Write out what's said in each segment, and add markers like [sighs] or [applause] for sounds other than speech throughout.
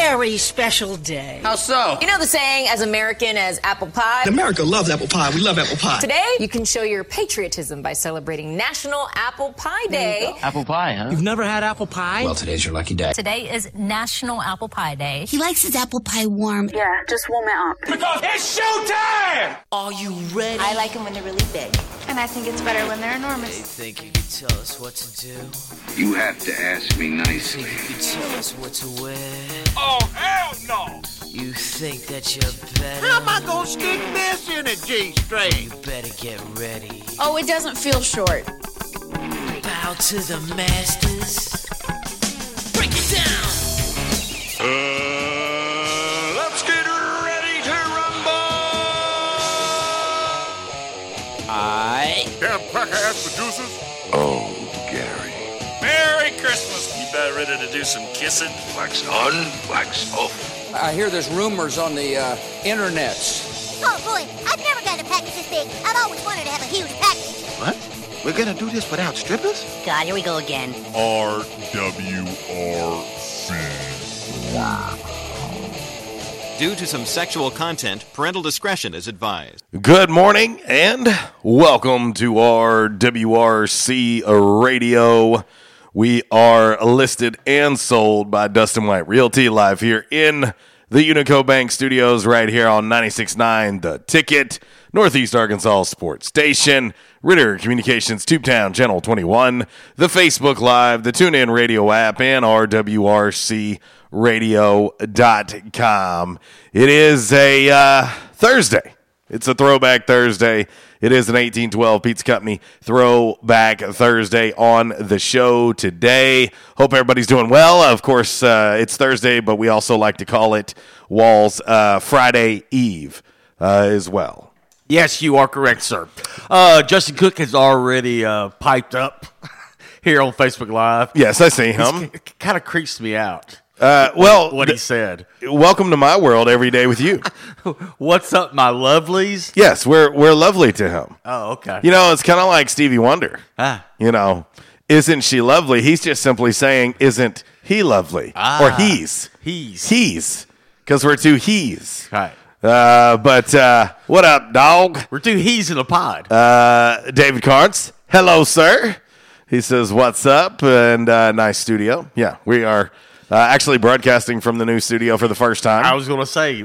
very special day. How so? You know the saying, as American as apple pie? America loves apple pie. We love apple pie. Today, you can show your patriotism by celebrating National Apple Pie Day. Apple pie, huh? You've never had apple pie? Well, today's your lucky day. Today is National Apple Pie Day. He likes his apple pie warm. Yeah, just warm it up. Because it's showtime! Are you ready? I like them when they're really big. And I think it's better when they're enormous. think you could tell us what to do? You have to ask me nicely. You could tell us what to wear? Oh, hell no! You think that you're better? How am I gonna stick this in a G string? You better get ready. Oh, it doesn't feel short. Bow to the masters. Break it down. Uh, let's get ready to rumble! I. Damn cracker-ass producers. Oh, Gary. Merry Christmas! You about ready to do some kissing? Wax on, wax off. I hear there's rumors on the uh, internets. Oh boy, I've never gotten a package this big. I've always wanted to have a huge package. What? We're gonna do this without strippers? God, here we go again. RWRC. Due to some sexual content, parental discretion is advised. Good morning and welcome to RWRC radio. We are listed and sold by Dustin White Realty live here in the Unico Bank Studios right here on 96.9 The Ticket, Northeast Arkansas Sports Station, Ritter Communications, Tubetown Channel 21, the Facebook Live, the TuneIn Radio app, and RWRC radio.com. It is a uh, Thursday. It's a throwback Thursday. It is an 1812 Pizza Company throwback Thursday on the show today. Hope everybody's doing well. Of course, uh, it's Thursday, but we also like to call it Walls uh, Friday Eve uh, as well. Yes, you are correct, sir. Uh, Justin Cook has already uh, piped up [laughs] here on Facebook Live. Yes, I see him. Kind of creeps me out. Uh, well, what he said. Welcome to my world every day with you. [laughs] What's up, my lovelies? yes, we're we're lovely to him. Oh, okay. You know, it's kind of like Stevie Wonder. Ah. You know, isn't she lovely? He's just simply saying, isn't he lovely? Ah. or he's. He's. He's. Because we're two he's. Right. Uh, but uh, what up, dog? We're two he's in a pod. Uh, David Carnes. Hello, sir. He says, what's up? And uh, nice studio. Yeah, we are uh, actually broadcasting from the new studio for the first time. I was going to say,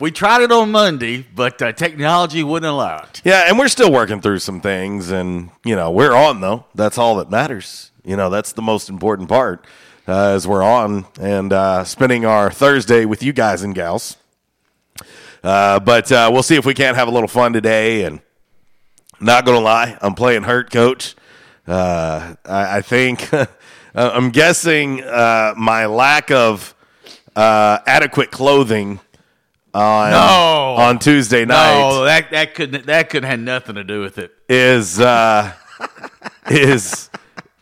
we tried it on Monday, but uh, technology wouldn't allow it. Yeah, and we're still working through some things, and you know we're on though. That's all that matters. You know that's the most important part, uh, as we're on and uh, spending our Thursday with you guys and gals. Uh, but uh, we'll see if we can't have a little fun today. And not gonna lie, I'm playing hurt, coach. Uh, I, I think [laughs] I'm guessing uh, my lack of uh, adequate clothing on No. on Tuesday night No, that that couldn't that couldn't have nothing to do with it. is uh, is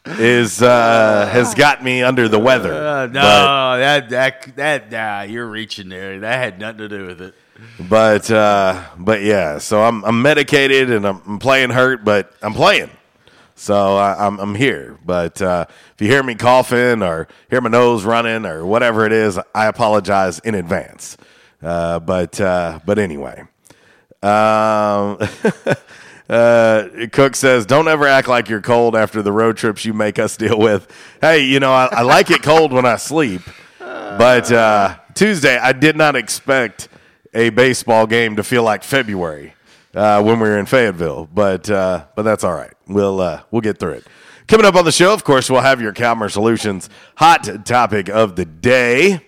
is uh, has got me under the weather. Uh, no, But- that that that nah, you're reaching there. That had nothing to do with it. But uh, but yeah, so I'm I'm medicated and I'm, I'm playing hurt, but I'm playing. So I, I'm, I'm here. But uh, if you hear me coughing or hear my nose running or whatever it is, I apologize in advance. Uh, but uh, but anyway, um, [laughs] uh, Cook says, "Don't ever act like you're cold after the road trips you make us deal with." Hey, you know I, I like it cold when I sleep, but uh, Tuesday I did not expect a baseball game to feel like February uh, when we were in Fayetteville, but uh, but that's all right. We'll uh, we'll get through it. Coming up on the show, of course, we'll have your Calmer Solutions hot topic of the day,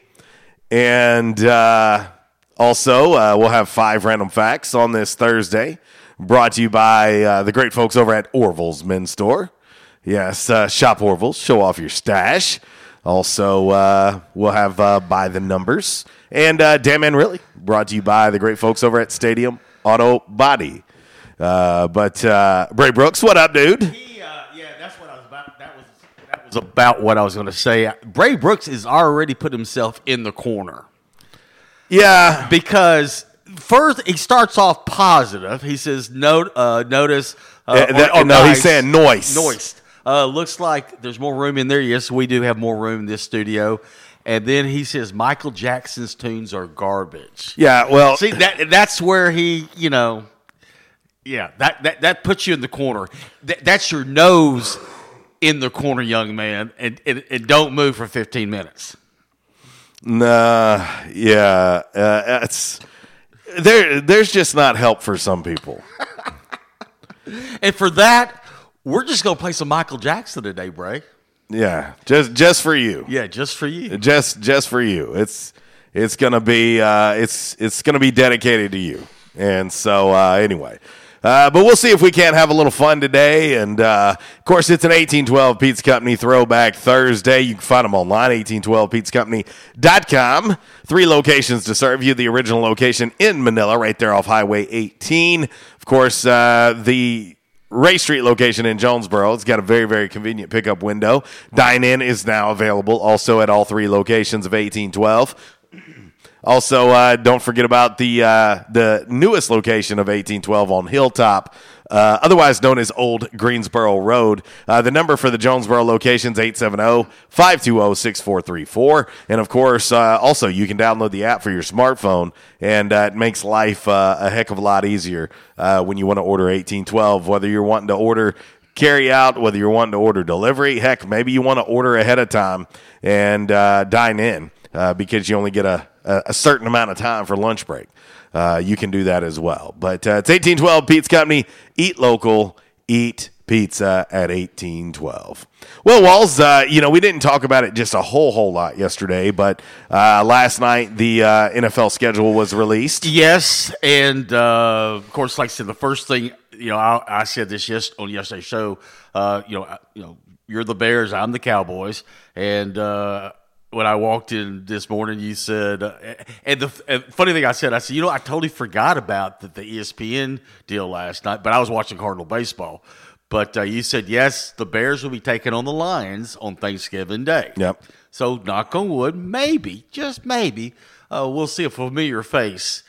and uh, also uh, we'll have five random facts on this Thursday, brought to you by uh, the great folks over at Orville's Men's Store. Yes, shop Orville's, show off your stash. Also, uh, we'll have uh, by the numbers and uh, damn man really brought to you by the great folks over at Stadium Auto Body. Uh, but uh, Bray Brooks, what up, dude? yeah, that's what I was about. That was that was about what I was going to say. Bray Brooks has already put himself in the corner. Yeah, because first he starts off positive. He says, "Note, uh, notice." Uh, Uh, that- or no, he's saying noise. Noise. Uh, looks like there's more room in there. Yes, we do have more room in this studio. And then he says Michael Jackson's tunes are garbage. Yeah, well, See that that's where he, you know, yeah, that that, that puts you in the corner. That, that's your nose in the corner, young man, and, and, and don't move for 15 minutes. Nah, yeah, uh, it's there. There's just not help for some people. [laughs] And for that, we're just gonna play some Michael Jackson today, Bray. Yeah, just just for you. Yeah, just for you. Just just for you. It's it's gonna be uh, it's it's gonna be dedicated to you. And so uh, anyway. Uh, but we'll see if we can't have a little fun today. And uh, of course, it's an 1812 Pizza Company throwback Thursday. You can find them online, 1812pizzacompany.com. Three locations to serve you. The original location in Manila, right there off Highway 18. Of course, uh, the Ray Street location in Jonesboro. It's got a very, very convenient pickup window. Dine in is now available also at all three locations of 1812. Also, uh, don't forget about the uh, the newest location of 1812 on Hilltop, uh, otherwise known as Old Greensboro Road. Uh, the number for the Jonesboro locations 870-520-6434. And of course, uh, also you can download the app for your smartphone, and uh, it makes life uh, a heck of a lot easier uh, when you want to order 1812. Whether you're wanting to order carry out, whether you're wanting to order delivery, heck, maybe you want to order ahead of time and uh, dine in uh, because you only get a, a certain amount of time for lunch break. Uh, you can do that as well. But uh, it's 1812 Pizza Company. Eat local, eat pizza at 1812. Well, Walls, uh, you know, we didn't talk about it just a whole, whole lot yesterday, but uh, last night the uh, NFL schedule was released. Yes, and uh, of course, like I said, the first thing you know, I, I said this yes on yesterday's show. Uh, you know, you know, you're the Bears, I'm the Cowboys, and uh, when I walked in this morning, you said, uh, and the and funny thing I said, I said, you know, I totally forgot about the, the ESPN deal last night, but I was watching Cardinal baseball. But uh, you said yes, the Bears will be taking on the Lions on Thanksgiving Day. Yep. So knock on wood, maybe, just maybe, uh, we'll see a familiar face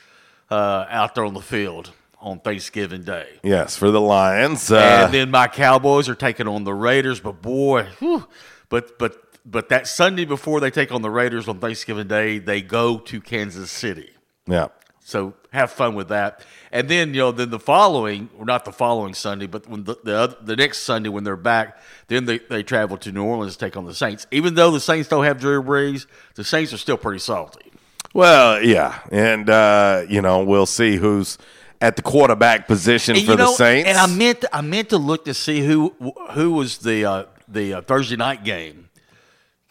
uh, out there on the field on Thanksgiving Day. Yes, for the Lions. Uh, and then my Cowboys are taking on the Raiders, but boy, whew, but but but that Sunday before they take on the Raiders on Thanksgiving Day, they go to Kansas City. yeah. So have fun with that. And then you know, then the following, or not the following Sunday, but when the the, other, the next Sunday when they're back, then they, they travel to New Orleans to take on the Saints. Even though the Saints don't have Drew Brees, the Saints are still pretty salty. Well, yeah, and uh, you know we'll see who's at the quarterback position And, for you the Saints. And I meant to, I meant to look to see who who was the uh, the uh, Thursday night game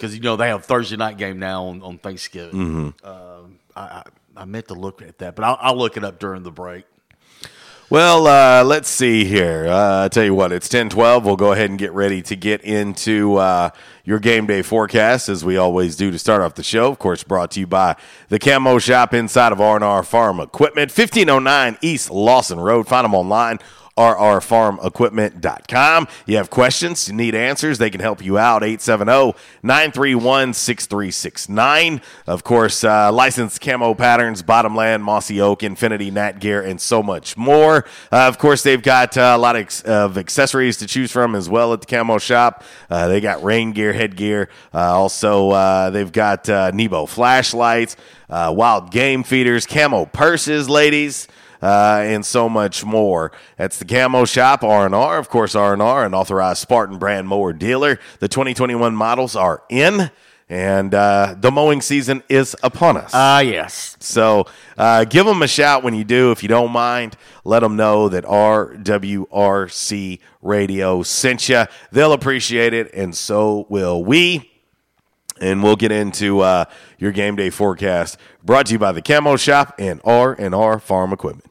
because you know they have Thursday night game now on, on Thanksgiving. Mhm. Um, I, I I meant to look at that, but I'll, I'll look it up during the break. Well, uh, let's see here. Uh, I tell you what, it's ten twelve. We'll go ahead and get ready to get into uh, your game day forecast, as we always do to start off the show. Of course, brought to you by the Camo Shop inside of R&R Farm Equipment, fifteen oh nine East Lawson Road. Find them online. rrfarmequipment.com. You have questions, you need answers, they can help you out. 870 931 6369. Of course, uh, licensed camo patterns, bottomland, mossy oak, infinity, Natgear, and so much more. Uh, of course, they've got uh, a lot of, ex- of accessories to choose from as well at the camo shop. Uh, they got rain gear, headgear. Uh, also, uh, they've got Nebo flashlights, wild game feeders, camo purses, ladies uh, and so much more. That's the Camo Shop, R&R. Of course, R&R, an authorized Spartan brand mower dealer. The 2021 models are in, and uh, the mowing season is upon us. Ah, yes. So uh, give them a shout when you do. If you don't mind, let them know that RWRC Radio sent you. They'll appreciate it, and so will we. And we'll get into uh, your game day forecast brought to you by the Camo Shop and R&R Farm Equipment.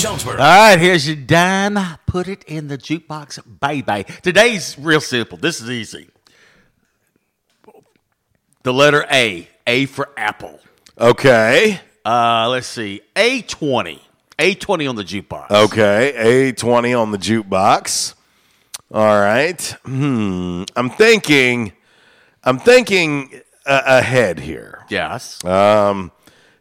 Jonesboro. All right, here's your dime. Put it in the jukebox, baby. Today's real simple. This is easy. The letter A, A for apple. Okay. Uh, let's see, A20. A20 on the jukebox. Okay, A20 on the jukebox. All right. Hmm. I'm thinking I'm thinking uh, ahead here. Yes. Um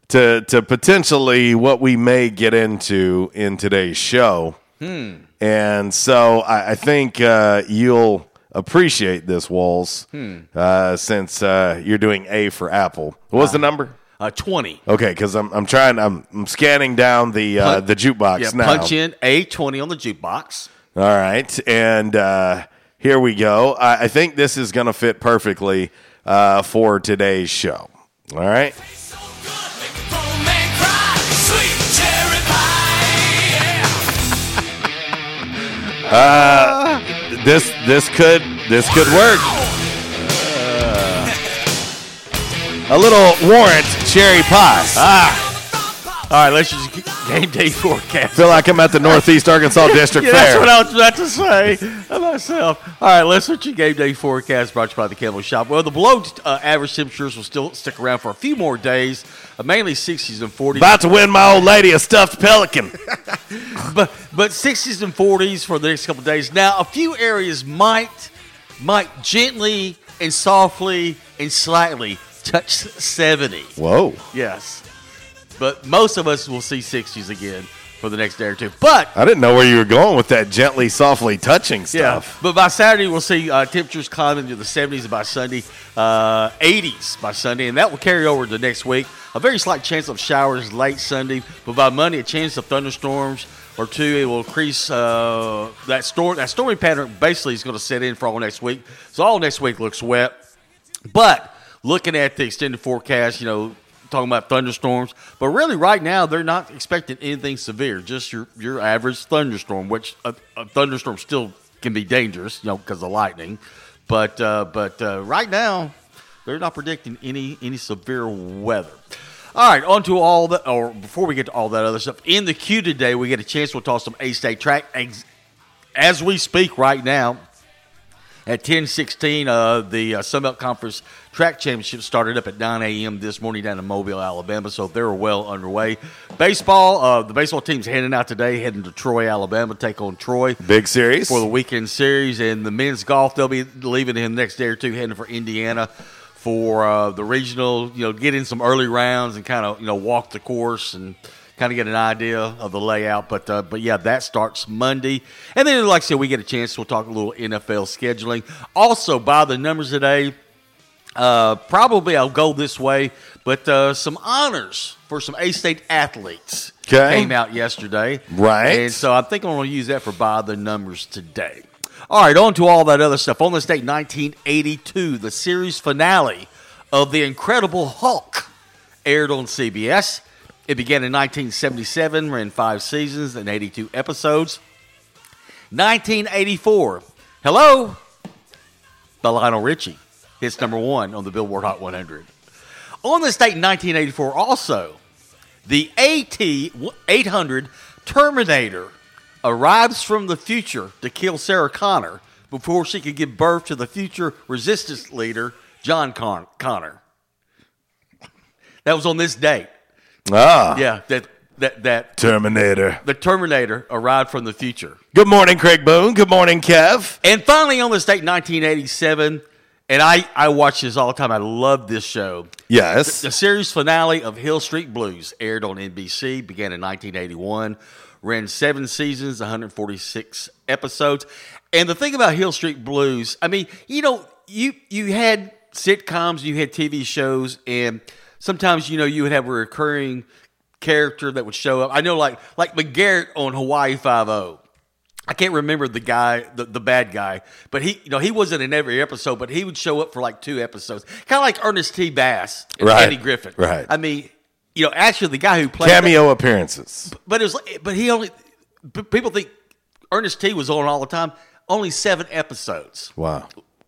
to to potentially what we may get into in today's show. Hmm. And so I, I think uh, you'll appreciate this, Walls, Hmm. uh, since uh, you're doing A for Apple. What was the number? Uh, 20. Okay, because I'm I'm trying I'm, I'm scanning down the uh, Pun- the jukebox yeah, now. Punch in A20 on the jukebox. All right, and uh, here we go. I, I think this is going to fit perfectly uh, for today's show. All right. Uh, this this could this could work. Uh, a little warrant cherry pie. Ah. All right, let's just game day forecast. Feel like I'm at the Northeast Arkansas [laughs] District yeah, Fair. That's what I was about to say myself. All right, let's switch your game day forecast brought to you by the Camo Shop. Well, the below uh, average temperatures will still stick around for a few more days, uh, mainly 60s and 40s. About to win my old lady a stuffed pelican. [laughs] but but 60s and 40s for the next couple of days. Now, a few areas might might gently and softly and slightly touch 70. Whoa. Yes. But most of us will see 60s again for the next day or two. But I didn't know where you were going with that gently, softly touching stuff. Yeah, but by Saturday we'll see uh, temperatures climbing to the 70s, and by Sunday, uh, 80s by Sunday, and that will carry over to next week. A very slight chance of showers late Sunday, but by Monday, a chance of thunderstorms or two. It will increase uh, that storm. That stormy pattern basically is going to set in for all next week. So all next week looks wet, but looking at the extended forecast, you know, talking about thunderstorms, but really right now they're not expecting anything severe, just your your average thunderstorm, which a, a thunderstorm still can be dangerous, you know, because of lightning. But uh, but uh, right now they're not predicting any any severe weather. All right, on to all that, or before we get to all that other stuff, in the queue today, we get a chance to toss some A State track as we speak right now. At 10:16, uh, the uh, Sunbelt Conference Track Championship started up at 9 a.m. this morning down in Mobile, Alabama, so they're well underway. Baseball, uh, the baseball team's heading out today, heading to Troy, Alabama, take on Troy. Big series for the weekend series, and the men's golf they'll be leaving in the next day or two, heading for Indiana for uh, the regional. You know, get in some early rounds and kind of you know walk the course and kind of get an idea of the layout. But uh, but yeah, that starts Monday, and then like I said, we get a chance. We'll talk a little NFL scheduling. Also, by the numbers today, uh, probably I'll go this way, but uh, some honors for some A State athletes Okay. came out yesterday, Right. And so I think I'm going to use that for by the numbers today. All right, on to all that other stuff. On this date, 1982, the series finale of The Incredible Hulk aired on CBS. It began in 1977, ran five seasons and 82 episodes. 1984. Hello? The Lionel Richie hits number one on the Billboard Hot 100. On this date in 1984, also, the AT 800 Terminator arrives from the future to kill Sarah Connor before she could give birth to the future resistance leader, John Con- Connor. That was on this date. Ah. Yeah, that that that Terminator. the Terminator arrived from the future. Good morning, Craig Boone. Good morning, Kev. And finally, on this date, 1987, and I, I watch this all the time. I love this show. Yes. The, the series finale of Hill Street Blues aired on NBC, began in 1981, ran seven seasons, 146 episodes. And the thing about Hill Street Blues, I mean, you know, you you had sitcoms, you had TV shows, and sometimes you know you would have a recurring character that would show up. I know, like like McGarrett on Hawaii Five O. I can't remember the guy, the, the bad guy, but he, you know, he wasn't in every episode, but he would show up for like two episodes, kind of like Ernest T. Bass and Right. Andy Griffith. Right. I mean, you know, actually, the guy who played Cameo appearances. but it was, but he only. People think Ernest T. was on all the time. Only seven episodes Wow.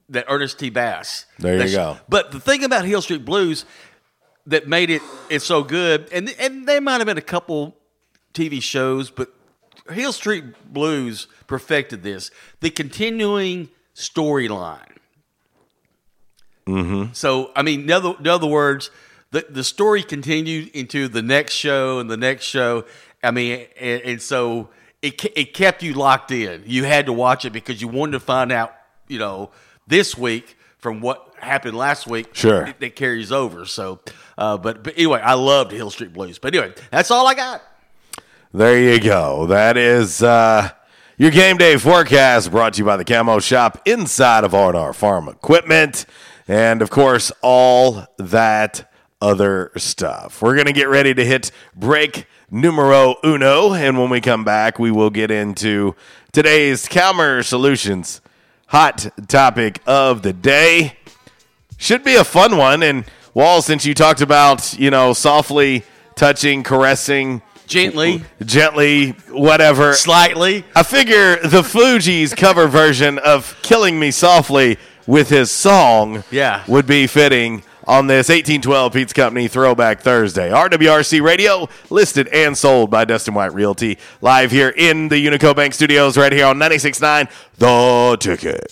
that Ernest T. Bass. There you go. But the thing about Hill Street Blues that made it it so good, and and there might have been a couple TV shows, but Hill Street Blues perfected this. The continuing storyline. Mm-hmm. So I mean, in other, in other words, the the story continued into the next show and the next show. I mean, and, and so it it kept you locked in. You had to watch it because you wanted to find out, you know, this week from what happened last week. Sure. that, that carries over. So, uh, but but anyway, I loved Hill Street Blues. But anyway, that's all I got. There you go. That is uh, your game day forecast brought to you by the Camo Shop inside of R&R Farm Equipment. And of course, all that other stuff. We're going to get ready to hit break numero uno. And when we come back, we will get into today's Calmer Solutions hot topic of the day. Should be a fun one. And Wall, since you talked about, you know, softly touching, caressing, Gently. gently, whatever, Slightly. I figure the Fugees cover version of "Killing Me Softly" with his song, Yeah. would be fitting on this 1812 Pizza Company Throwback Thursday. RWRC Radio, listed and sold by Dustin White Realty, live here in the Unico Bank Studios, right here on 96.9 The Ticket.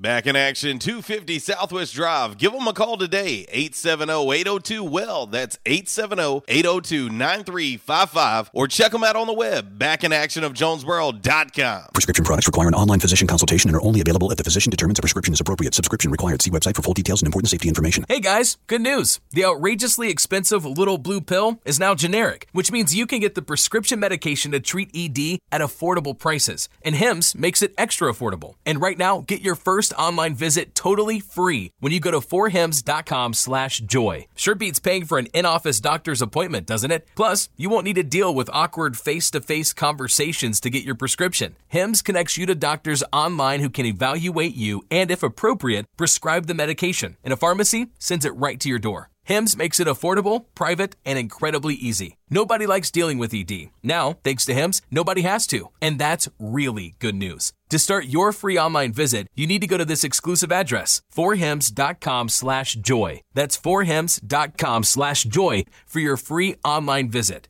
Back in action, 250 Southwest Drive. Give them a call today, 870-802-WELL. That's 870-802-9355. Or check them out on the web, backinactionofjonesboro.com. Prescription products require an online physician consultation and are only available if the physician determines a prescription is appropriate. Subscription required. See website for full details and important safety information. Hey guys, good news. The outrageously expensive little blue pill is now generic, which means you can get the prescription medication to treat ED at affordable prices. And HIMS makes it extra affordable. And right now, get your first online visit totally free when you go to forhims.com slash joy. Sure beats paying for an in-office doctor's appointment, doesn't it? Plus, you won't need to deal with awkward face-to-face conversations to get your prescription. HIMS connects you to doctors online who can evaluate you and, if appropriate, prescribe the medication. And a pharmacy sends it right to your door. HIMS makes it affordable, private, and incredibly easy. Nobody likes dealing with ED. Now, thanks to HIMS, nobody has to. And that's really good news. To start your free online visit, you need to go to this exclusive address, forhims.com slash joy. That's forhims.com slash joy for your free online visit.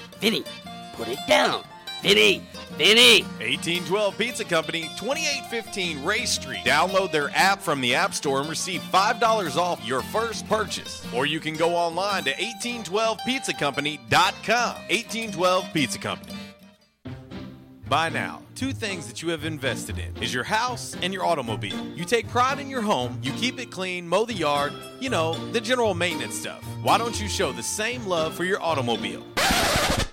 Vinny, put it down. Vinny, Vinny. 1812 Pizza Company, 2815 Ray Street. Download their app from the App Store and receive $5 off your first purchase. Or you can go online to 1812pizzacompany.com. 1812 Pizza Company. By now, two things that you have invested in is your house and your automobile. You take pride in your home, you keep it clean, mow the yard, you know, the general maintenance stuff. Why don't you show the same love for your automobile?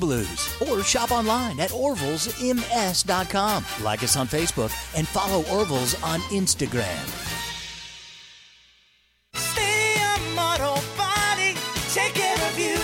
Blues. Or shop online at orvillesms.com. Like us on Facebook and follow Orville's on Instagram. Stadium Auto Body, take care of you.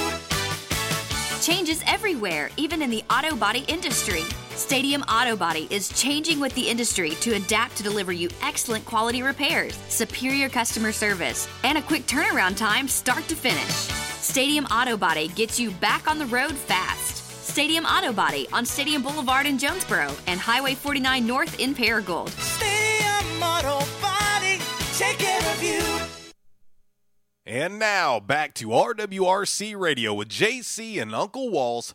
Changes everywhere, even in the auto body industry. Stadium Auto Body is changing with the industry to adapt to deliver you excellent quality repairs, superior customer service, and a quick turnaround time start to finish. Stadium Auto Body gets you back on the road fast. Stadium Auto Body on Stadium Boulevard in Jonesboro and Highway 49 North in Paragould. Stadium Auto Body, take care of you. And now back to RWRC Radio with JC and Uncle Walls,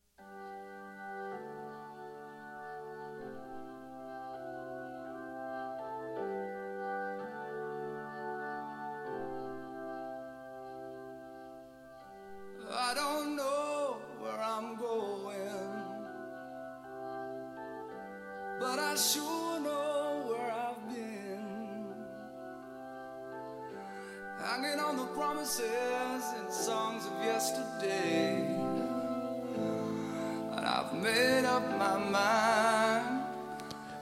but I sure know where I've been. Hanging on the promises and songs of yesterday, and I've made up my mind.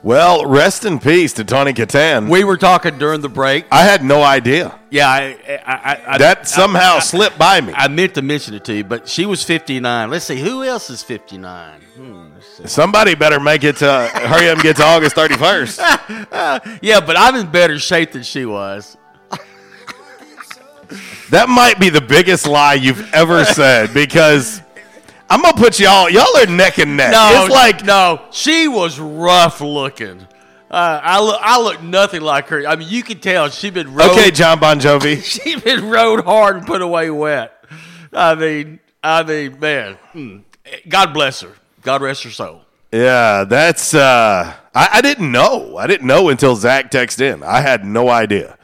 Well, rest in peace to Tawny Kitaen. We were talking during the break. I had no idea. Yeah, I, I, I, I That somehow slipped by me. I meant to mention it to you, but she was 59. Let's see, who else is 59? Hmm, let's see. Somebody better make it to hurry up and get to August 31st. [laughs] yeah, but I'm in better shape than she was. That might be the biggest lie you've ever said because I'm gonna put y'all. Y'all are neck and neck. No, it's like no. She was rough looking. Uh, I look, I look nothing like her. I mean, you can tell she'd been rode, okay, John Bon Jovi. [laughs] she'd been rode hard and put away wet. I mean, I mean, man, mm. God bless her. God rest her soul. Yeah, that's. uh I, I didn't know. I didn't know until Zach texted in. I had no idea.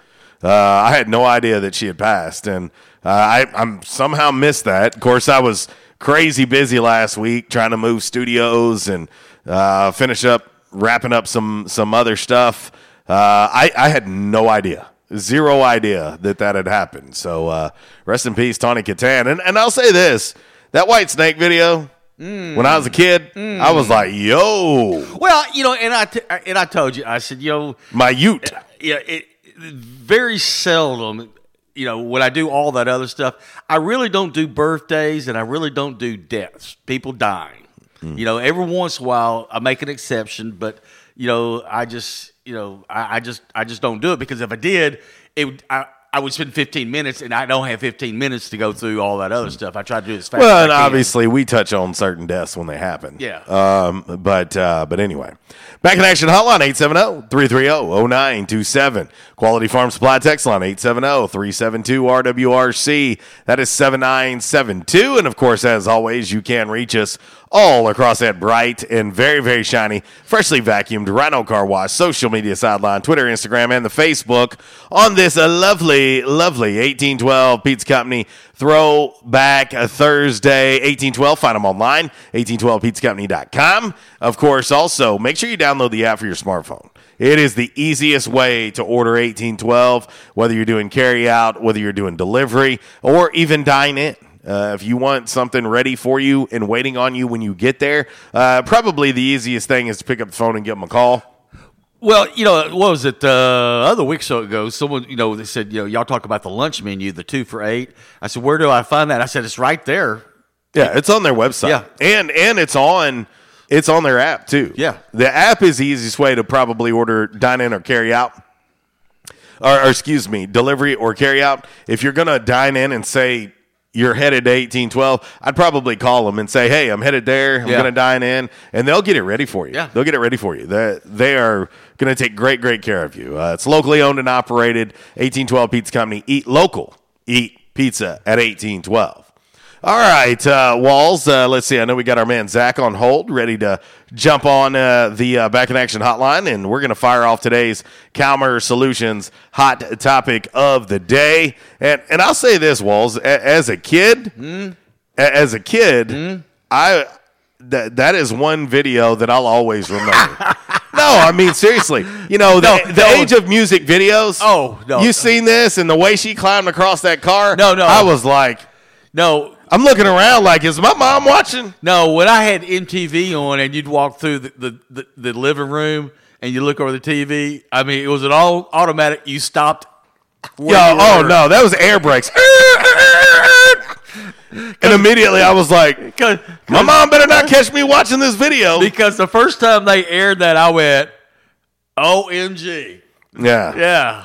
Uh, I had no idea that she had passed, and uh, I I'm somehow missed that. Of course, I was crazy busy last week trying to move studios and uh, finish up wrapping up some some other stuff. Uh, I I had no idea, zero idea that that had happened. So uh, rest in peace, Tawny Kitaen. And and I'll say this: that Whitesnake video. Mm. When I was a kid, I was mm. like, "Yo, Well, you know, and I t- and I told you, I said, "Yo, my Ute." yeah, it, very seldom, you know, when I do all that other stuff, I really don't do birthdays and I really don't do deaths, people dying. Mm. You know, every once in a while I make an exception, but you know, I just, you know, I, I just, I just don't do it because if I did, it would. I, I would spend 15 minutes, and I don't have 15 minutes to go through all that other stuff. I try to do as fast Well, and obviously we touch on certain deaths when they happen. Yeah. Um, but uh, but anyway, back in action hotline 870-330-0927. Quality Farm Supply text line 870-372-RWRC. That is 7972. And of course, as always, you can reach us all across that bright and very, very shiny, freshly vacuumed Rhino Car Wash social media sideline, Twitter, Instagram, and the Facebook on this uh, lovely, lovely 1812 Pizza Company Throwback Thursday 1812. Find them online, 1812pizzacompany.com. Of course, also make sure you download the app for your smartphone. It is the easiest way to order 1812, whether you're doing carry out, whether you're doing delivery, or even dine in. Uh, if you want something ready for you and waiting on you when you get there, uh, probably the easiest thing is to pick up the phone and give them a call. Well, you know, what was it? Uh, other week so ago, someone, you know, they said, you know, y'all talk about the lunch menu, the two for eight. I said, where do I find that? I said, it's right there. Yeah, it's on their website. Yeah. and and it's on it's on their app too. Yeah. the app is the easiest way to probably order dine in or carry out. Or, or excuse me, delivery or carry out. If you're gonna dine in and say you're headed to 1812, I'd probably call them and say, "Hey, I'm headed there. I'm Yeah. going to dine in," and they'll get it ready for you. Yeah. they'll get it ready for you. They they are going to take great great care of you. Uh, it's locally owned and operated. 1812 Pizza Company. Eat local. Eat pizza at 1812. All right, uh, Walls. Uh, let's see. I know we got our man Zach on hold, ready to jump on uh, the uh, back in action hotline, and we're going to fire off today's Calmer Solutions hot topic of the day. And and I'll say this, Walls. A- as a kid, a- as a kid, I that that is one video that I'll always remember. [laughs] no, I mean seriously. You know the, No, the no. age of music videos. Oh, no. you seen this and the way she climbed across that car? No, no. I was like. No, I'm looking around like, is my mom watching? No, when I had MTV on and you'd walk through the, the, the, the living room and you look over the TV, I mean, it was an all automatic. You stopped. Yo, oh were. no, that was air brakes. and immediately I was like, my mom better not catch me watching this video. Because the first time they aired that, I went, OMG. Yeah. Yeah.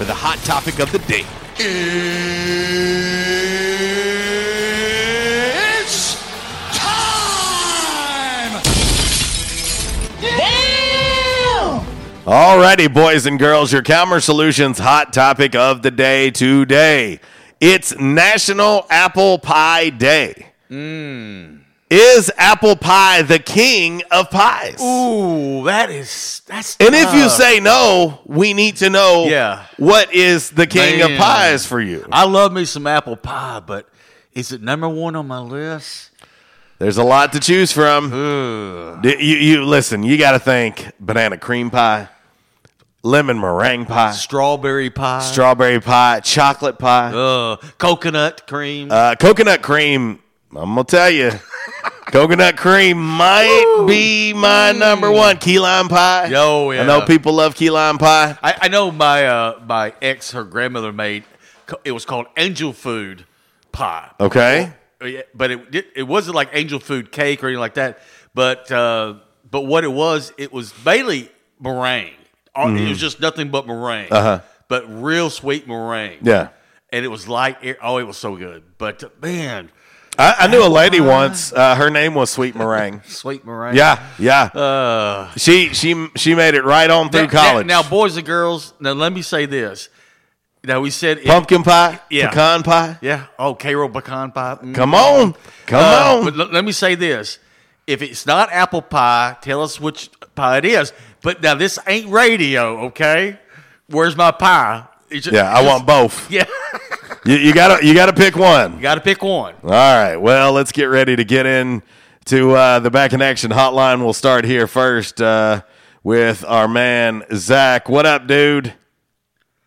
for the hot topic of the day. It's time! Alrighty, boys and girls, your Calmer Solutions hot topic of the day today. It's National Apple Pie Day. Hmm. Is apple pie the king of pies? Ooh, that is that's. And if you say no, we need to know Yeah. what is the king of pies for you. I love me some apple pie, but is it number one on my list? There's a lot to choose from. Ugh. You, you listen. You got to think banana cream pie. lemon meringue pie, Strawberry pie. strawberry pie, chocolate pie, uh, coconut cream. uh, coconut cream. I'm gonna tell you, [laughs] coconut cream might be my number one. Key lime pie. Yo, yeah. I know people love key lime pie. I, I know my uh, my ex, her grandmother made. It was called angel food pie. Okay. But it, it it wasn't like angel food cake or anything like that. But uh, but what it was, it was mainly meringue. All- It was just nothing but meringue. Uh-huh. But real sweet meringue. Yeah. And it was like oh, it was so good. But uh, man, I, I knew a lady once. Uh, her name was Sweet Meringue. [laughs] Sweet meringue. Yeah, yeah. Uh, she she she made it right on through now, college. Now, now, boys and girls. Now, let me say this. Now we said it- Pumpkin pie, yeah, pecan pie. yeah. Oh, Karo pecan pie. Mm. Come on, come Uh, on. But l- let me say this: if it's not apple pie, tell us which pie it is. But now this ain't radio, okay? Where's my pie? It's ju- yeah, I want both. [laughs] Yeah, You, you gotta you gotta pick one. you got to pick one. All right. Well, let's get ready to get in to uh, the back in action hotline. We'll start here first uh, with our man Zach. What up, dude?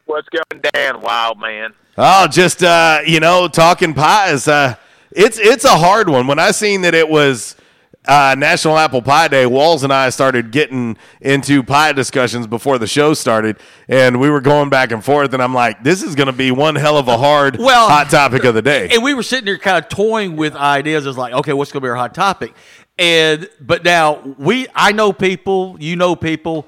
What's going down, wild man? Oh, just uh, you know, talking pies. Uh, it's it's a hard one. When I seen that it was uh, National Apple Pie Day, Walls and I started getting into pie discussions before the show started, and we were going back and forth. And I'm like, this is going to be one hell of a hard Well- hot topic of the day. And we were sitting there kind of toying with ideas. It's like, okay, what's going to be our hot topic? And but now we, I know people, you know people.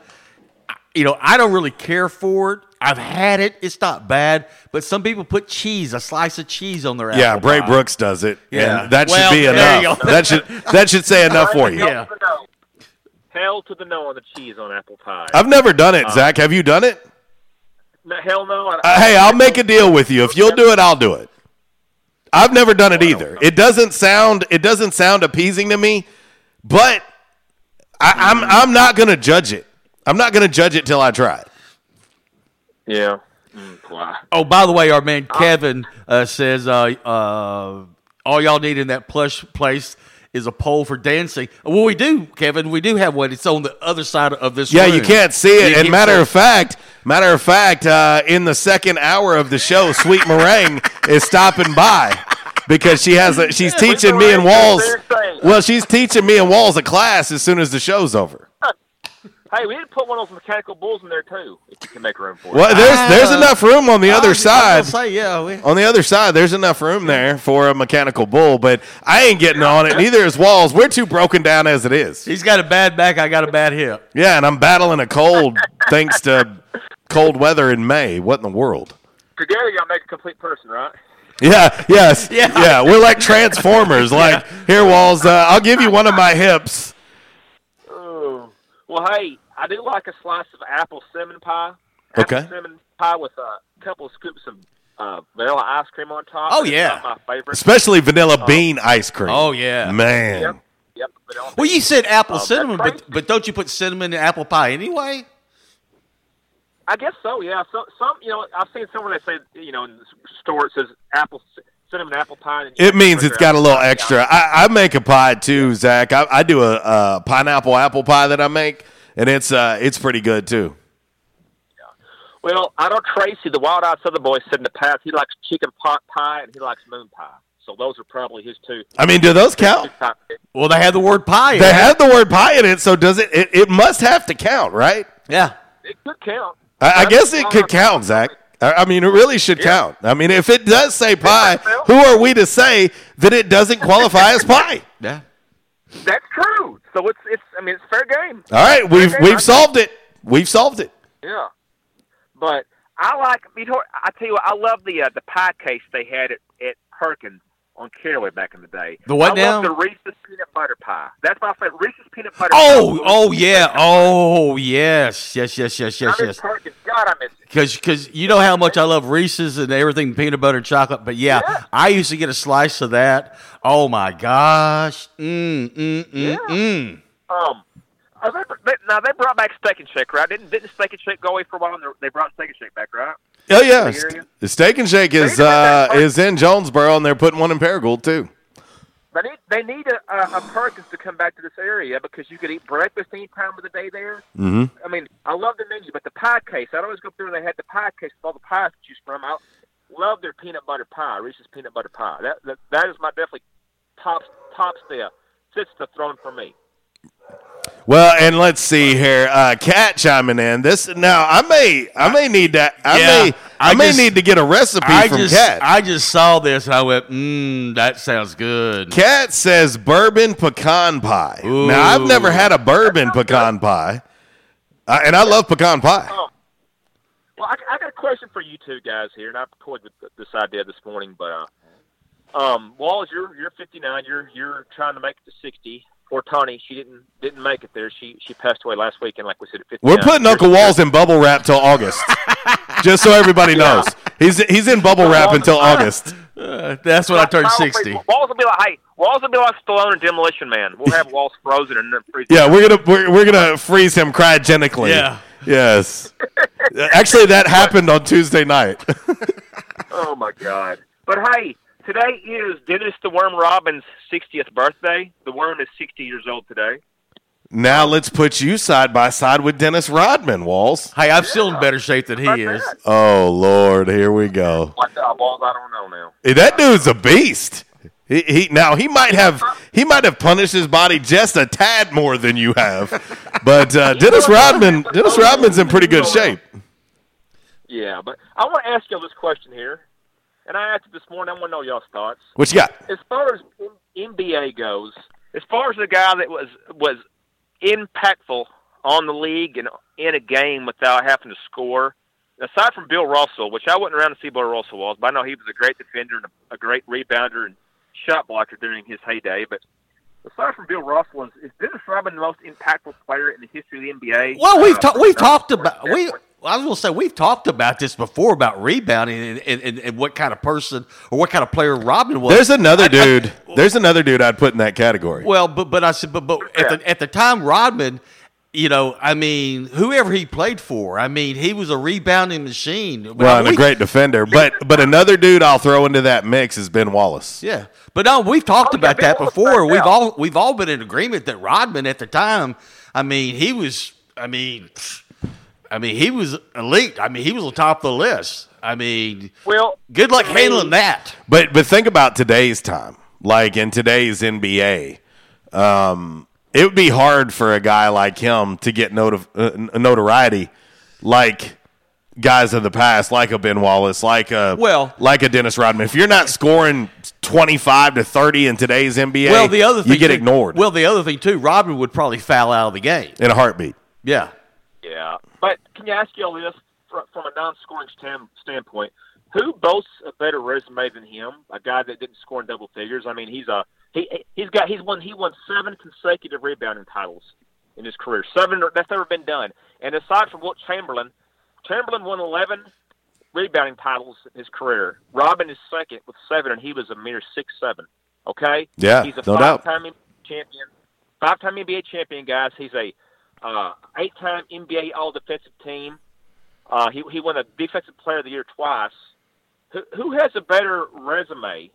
You know, I don't really care for it. I've had it; it's not bad. But some people put cheese, a slice of cheese, on their Yeah, apple Bray pie. Brooks does it. Yeah. and that Well, should be there you enough. go. [laughs] That should that should say enough for you. Yeah. Hell to the no on the cheese on apple pie. I've never done it, Uh, Zach. Have you done it? No, hell no. I, Uh, hey, I'll make a deal with you. If you'll do it, I'll do it. I've never done it either. It doesn't sound it doesn't sound appeasing to me, but I, I'm I'm not gonna judge it. I'm not gonna judge it till I try it. Yeah. Mm. Oh, by the way, our man Kevin uh, says uh, uh, all y'all need in that plush place is a pole for dancing. Well, we do, Kevin. We do have one. It's on the other side of this. Yeah, room. you can't see it. You And matter of fact, matter of fact, uh, in the second hour of the show, Sweet [laughs] Meringue is stopping by because she has a, she's teaching me and Walls. Well, she's teaching me and Walls a class as soon as the show's over. Hey, we need to put one of those mechanical bulls in there too, if you can make room for it. Well, there's there's enough room on the I other was- I was side. say, yeah, we- On the other side, there's enough room there for a mechanical bull, but I ain't getting on it. Neither is Walls. We're too broken down as it is. He's got a bad back. I got a bad hip. Yeah, and I'm battling a cold thanks to cold weather in May. What in the world? Together, y'all make a complete person, right? Yeah, yes, [laughs] Yeah. yeah. We're like Transformers. [laughs] Like here, Walls. Uh, I'll give you one of my hips. Ooh. Well, hey, I do like a slice of apple cinnamon pie. Okay. Cinnamon pie with a couple of scoops of uh, vanilla ice cream on top. Oh, yeah. my favorite. Especially vanilla bean ice cream. Oh yeah, man. Yep. Yep. vanilla Well, you said apple Um, cinnamon, but but don't you put cinnamon in apple pie anyway? I guess so. Yeah. So, some, you know, I've seen someone that say, you know, in the store it says apple c- cinnamon apple pie. And It means it's got a little extra. I, I make a pie too, Zach. I, I do a, a pineapple apple pie that I make, and it's uh, it's pretty good too. Well, I know Tracy, the wild eyed southern boy, said in the past he likes chicken pot pie and he likes moon pie. So those are probably his two. I mean, do those count? Well, they have the word pie. in They it. have the word pie in it, so does it? It, it must have to count, right? Yeah. It could count. I, I guess it could count, Zach. I, mean, it really should count. I mean, if it does say pie, who are we to say that it doesn't qualify as pie? [laughs] Yeah. That's true. So it's it's. I mean, it's fair game. All right, Fair we've game. We've solved it. We've solved it. Yeah, but I like. I tell you what, I love the uh, the pie case they had at at Perkins on Caraway back in the day. The what I now? the Reese's peanut butter pie. That's my favorite. Reese's peanut butter. Oh, pie. oh yeah, oh yes, yes, yes, yes, yes, I yes. Perkins. God, I miss it. Because because you know how much I love Reese's and everything peanut butter and chocolate. But yeah, I used to get a slice of that. Oh my gosh. Mm mm mm mm. Um, they, they, now they brought back Steak and Shake, right? Didn't didn't Steak and Shake go away for a while? And they- they brought Steak and Shake back, right? Oh yeah, The Steak and Shake is uh, is in Jonesboro, and they're putting one in Paragould too. They need they need a, a, a Perkins to come back to this area because you could eat breakfast any time of the day there. Mm-hmm. I mean, I love the menu, but the pie case. I'd always go through and they had the pie case with all the pies to choose from. I love their peanut butter pie, Reese's peanut butter pie. That that, that is my definitely top top step. Sits the throne for me. Well, and let's see here. Uh, Cat chiming in. This now, I may, I may need that. I Yeah, may, I, I may just- need to get a recipe I from just, Cat. I just saw this and I went, mmm, that sounds good. Cat says bourbon pecan pie. Now, I've never had a bourbon pecan pie, uh, and I love pecan pie. Um, well, I, I got a question for you two guys here, and I toyed with this idea this morning, but uh, um, Walls, you're you're 59. You're you're trying to make it to 60. Poor Tawny, she didn't didn't make it there. She she passed away last weekend, like we said at 59. We're putting Uncle Walls in bubble wrap till August, [laughs] just so everybody knows. He's he's in bubble wrap until August. Uh, that's when I turned Walls will be- 60. Walls will be like, hey, Walls will be like Stallone and Demolition Man. We'll have [laughs] Walls frozen and then freeze. Yeah, we're gonna we're, we're gonna freeze him cryogenically. Yeah. Yes. [laughs] Actually, that happened on Tuesday night. Oh my God! But hey, today is Dennis the Worm Rodman's 60th birthday. The Worm is 60 years old today. now let's put you side by side with Dennis Rodman, Walls. Hey, I'm still in better shape than he is. Oh Lord, here we go. What uh, Walls? I don't know now. Hey, that dude's a beast. He, he now he might have he might have punished his body just a tad more than you have, but uh, [laughs] Dennis Rodman Dennis Rodman's in pretty good shape. Yeah, but I want to ask y'all this question here, and I asked it this morning. I want to know y'all's thoughts. What you got? As far as NBA goes, as far as the guy that was was impactful on the league and in a game without having to score, aside from Bill Russell, which I wasn't around to see Bill Russell was, but I know he was a great defender and a, a great rebounder and shot blocker during his heyday. But aside from Bill Russell, is, is Dennis Rodman the most impactful player in the history of the NBA? Well, we've Uh, talked. We've talked about we. I was going to say we've talked about this before about rebounding and, and, and, and what kind of person or what kind of player Rodman was. There's another I- I- dude. There's another dude I'd put in that category. well, but but I said, but but at the at the time, Rodman, you know, I mean, whoever he played for, I mean, he was a rebounding machine. But Well, and a great defender, but but another dude I'll throw into that mix is Ben Wallace. Yeah, but no, we've talked oh, about that before. We've all we've all been in agreement that Rodman at the time, I mean, he was, I mean, I mean, he was elite. I mean, he was on top of the list. I mean, well, good luck handling that. But but think about today's time, like in today's NBA, um, it would be hard for a guy like him to get notif- uh, notoriety, like guys of the past, like a Ben Wallace, like a Well- like a Dennis Rodman. If you're not scoring twenty five to thirty in today's NBA, well, the other thing you get too- ignored Well, the other thing too, Rodman would probably foul out of the game in a heartbeat. Yeah. Yeah, but can you ask you all this from, from a non-scoring stand, standpoint? Who boasts a better resume than him? A guy that didn't score in double figures. I mean, he's a he he's got he's won he won seven consecutive rebounding titles in his career. Seven that's never been done. And aside from Wilt Chamberlain, Chamberlain won eleven rebounding titles in his career. Rodman is second with seven, and he was a mere six seven. Okay. Yeah, he's a no five-time NBA champion. Five-time NBA champion, guys. He's a uh, eight-time NBA All-Defensive Team. Uh, he he won a Defensive Player of the Year twice. Who, who has a better resume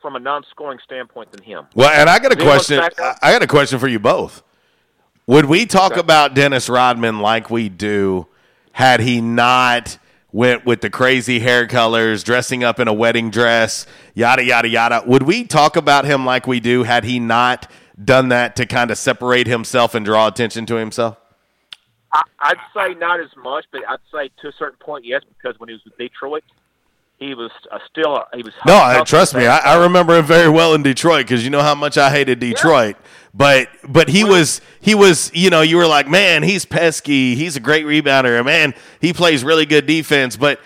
from a non-scoring standpoint than him? Well, and I got a question. stack? I got a question for you both. Would we talk Okay. about Dennis Rodman like we do had he not went with the crazy hair colors, dressing up in a wedding dress, yada yada yada? Would we talk about him like we do had he not done that to kind of separate himself and draw attention to himself? I, I'd say not as much, but I'd say to a certain point, yes, because when he was with Detroit, he was uh, still a, he was. No, I, trust me. I, I remember him very well in Detroit because you know how much I hated Detroit. But but he was he was you know you were like man he's pesky he's a great rebounder man he plays really good defense but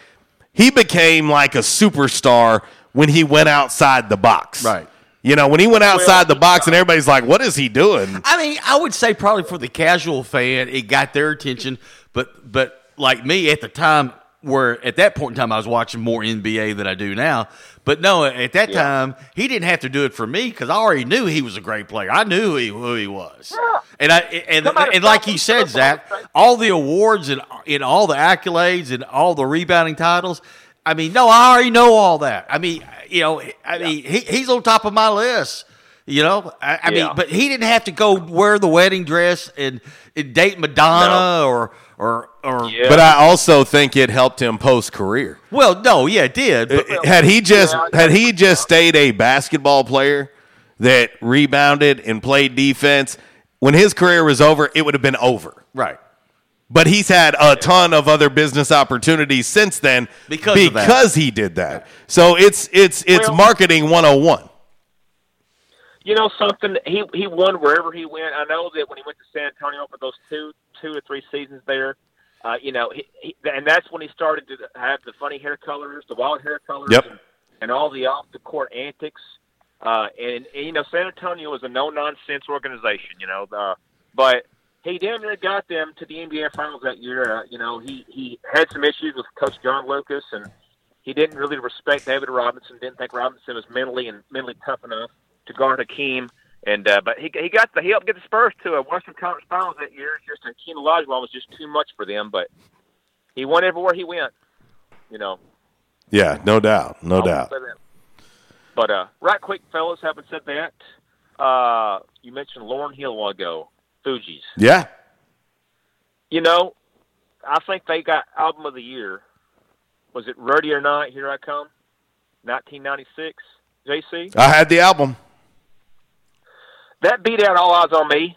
he became like a superstar when he went outside the box Right. You know when he went outside the box and uh, everybody's like what is he doing I mean, I would say probably for the casual fan, it got their attention. But but like me at the time, where at that point in time I was watching more NBA than I do now. But no, at that time he didn't have to do it for me because I already knew he was a great player. I knew who he, who he was. And I and, and, like he said, Zach, all the awards and and all the accolades and all the rebounding titles. I mean, no, I already know all that. I mean, you know, I mean, he, he's on top of my list. You know, I, I Yeah. mean, but he didn't have to go wear the wedding dress and, and date Madonna or or or. But I also think it helped him post career. Well, no, yeah, it did. Uh, but, had he just had he just stayed a basketball player that rebounded and played defense, when his career was over, it would have been over. right. But he's had a ton of other business opportunities since then Because because he did that. So it's it's it's Well- marketing 101. You know something? He he won wherever he went. I know that when he went to San Antonio for those two two or three seasons there, uh, you know, he, he, and that's when he started to have the funny hair colors, the wild hair colors, Yep. and, and all the off the court antics. Uh, and, and you know, San Antonio was a no nonsense organization. You know, uh, but he damn near got them to the NBA Finals that year. Uh, you know, he he had some issues with Coach John Lucas, and he didn't really respect David Robinson. Didn't think Robinson was mentally and mentally tough enough to guard Hakeem. And uh, but he he got the he helped get the Spurs to a Western Conference Finals that year. Just Hakeem Olajuwon was just too much for them, but he won everywhere he went. You know, Yeah, no doubt, no doubt. But uh, right quick, fellas, having said that, uh, you mentioned Lauryn Hill a while ago, Fugees. Yeah. You know, I think they got album of the year. Was it Ready or Not? Here I Come, 1996. JC, I had the album. that beat out All Eyez on Me.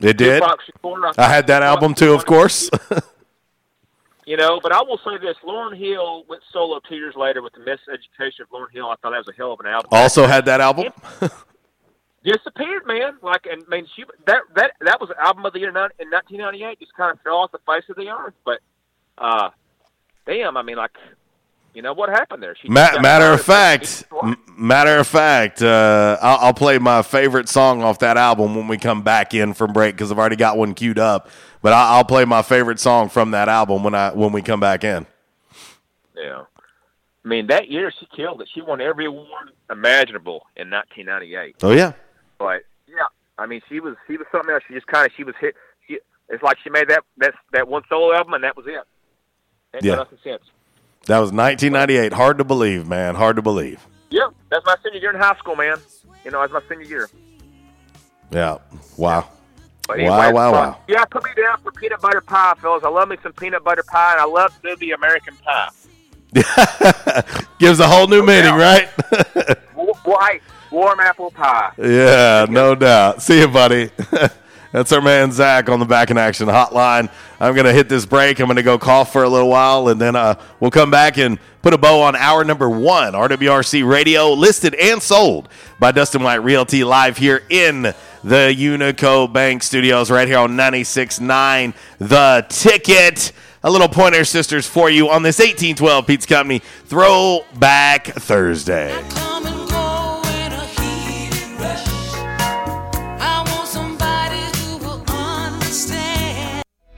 It did. Shakur, I had that album too, of course. [laughs] You know, but I will say this: Lauryn Hill went solo two years later with the Miseducation of Lauryn Hill. I thought that was a hell of an album. also had that album. Disappeared, man. Like, and I mean, she that that that was album of the year in 1998. Just kind of fell off the face of the earth. But, uh, damn, I mean, like, you know what happened there? She Ma- matter of fact, m- matter of fact, uh, I'll, I'll play my favorite song off that album when we come back in from break because I've already got one queued up. But I, I'll play my favorite song from that album when I when we come back in. Yeah. I mean, that year she killed it. She won every award imaginable in 1998. Oh yeah, But yeah, I mean, she was she was something else. She just kind of she was hit. She it's like she made that that that one solo album and that was it. Ain't Yeah. got nothing since. that was 1998. Hard to believe, man. Hard to believe. Yeah, that's my senior year in high school, man. You know, that's my senior year. Yeah. Wow. But wow. anyway, Wow. uh, Wow. Yeah, put me down for peanut butter pie, fellas. I love me some peanut butter pie, and I love the movie American Pie. [laughs] Gives a whole new meaning, right? [laughs] Wa- White, warm apple pie. Yeah, no doubt. See you, buddy. [laughs] That's our man Zach on the Back in Action hotline. I'm going to hit this break. I'm going to go cough for a little while, and then uh, we'll come back and put a bow on hour number one. RWRC Radio, listed and sold by Dustin White Realty, live here in the Unico Bank Studios, right here on 96.9 The Ticket. A little Pointer Sisters for you on this 1812 Pizza Company Throwback Thursday.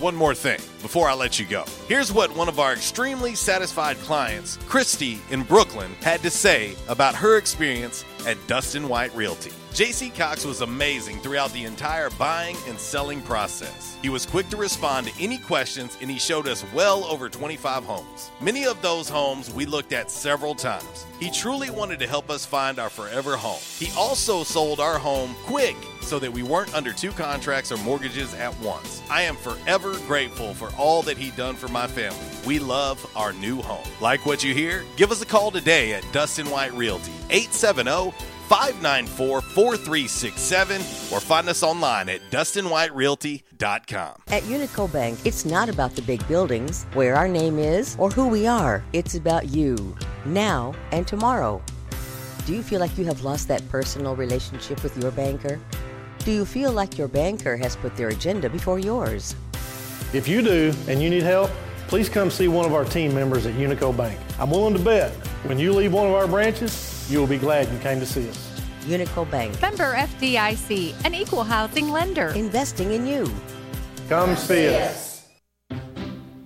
one more thing before I let you go. Here's what one of our extremely satisfied clients, Christy in Brooklyn, had to say about her experience at Dustin White Realty. JC Cox was amazing throughout the entire buying and selling process. He was quick to respond to any questions and he showed us well over 25 homes. Many of those homes we looked at several times. He truly wanted to help us find our forever home. He also sold our home quick so that we weren't under two contracts or mortgages at once. I am forever grateful for all that he done for my family. We love our new home. Like what you hear? Give us a call today at Dustin White Realty, 870 594 4367, or find us online at DustinWhiteRealty.com. At Unico Bank, it's not about the big buildings, where our name is, or who we are. It's about you, now and tomorrow. Do you feel like you have lost that personal relationship with your banker? Do you feel like your banker has put their agenda before yours? If you do and you need help, please come see one of our team members at Unico Bank. I'm willing to bet when you leave one of our branches, you will be glad you came to see us. Unico Bank. Member FDIC, an equal housing lender. Investing in you. Come see us.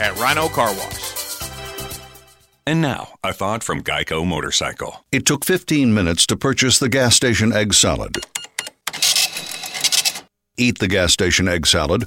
at Rhino Car Wash. And now, a thought from Geico Motorcycle. It took 15 minutes to purchase the gas station egg salad. Eat the gas station egg salad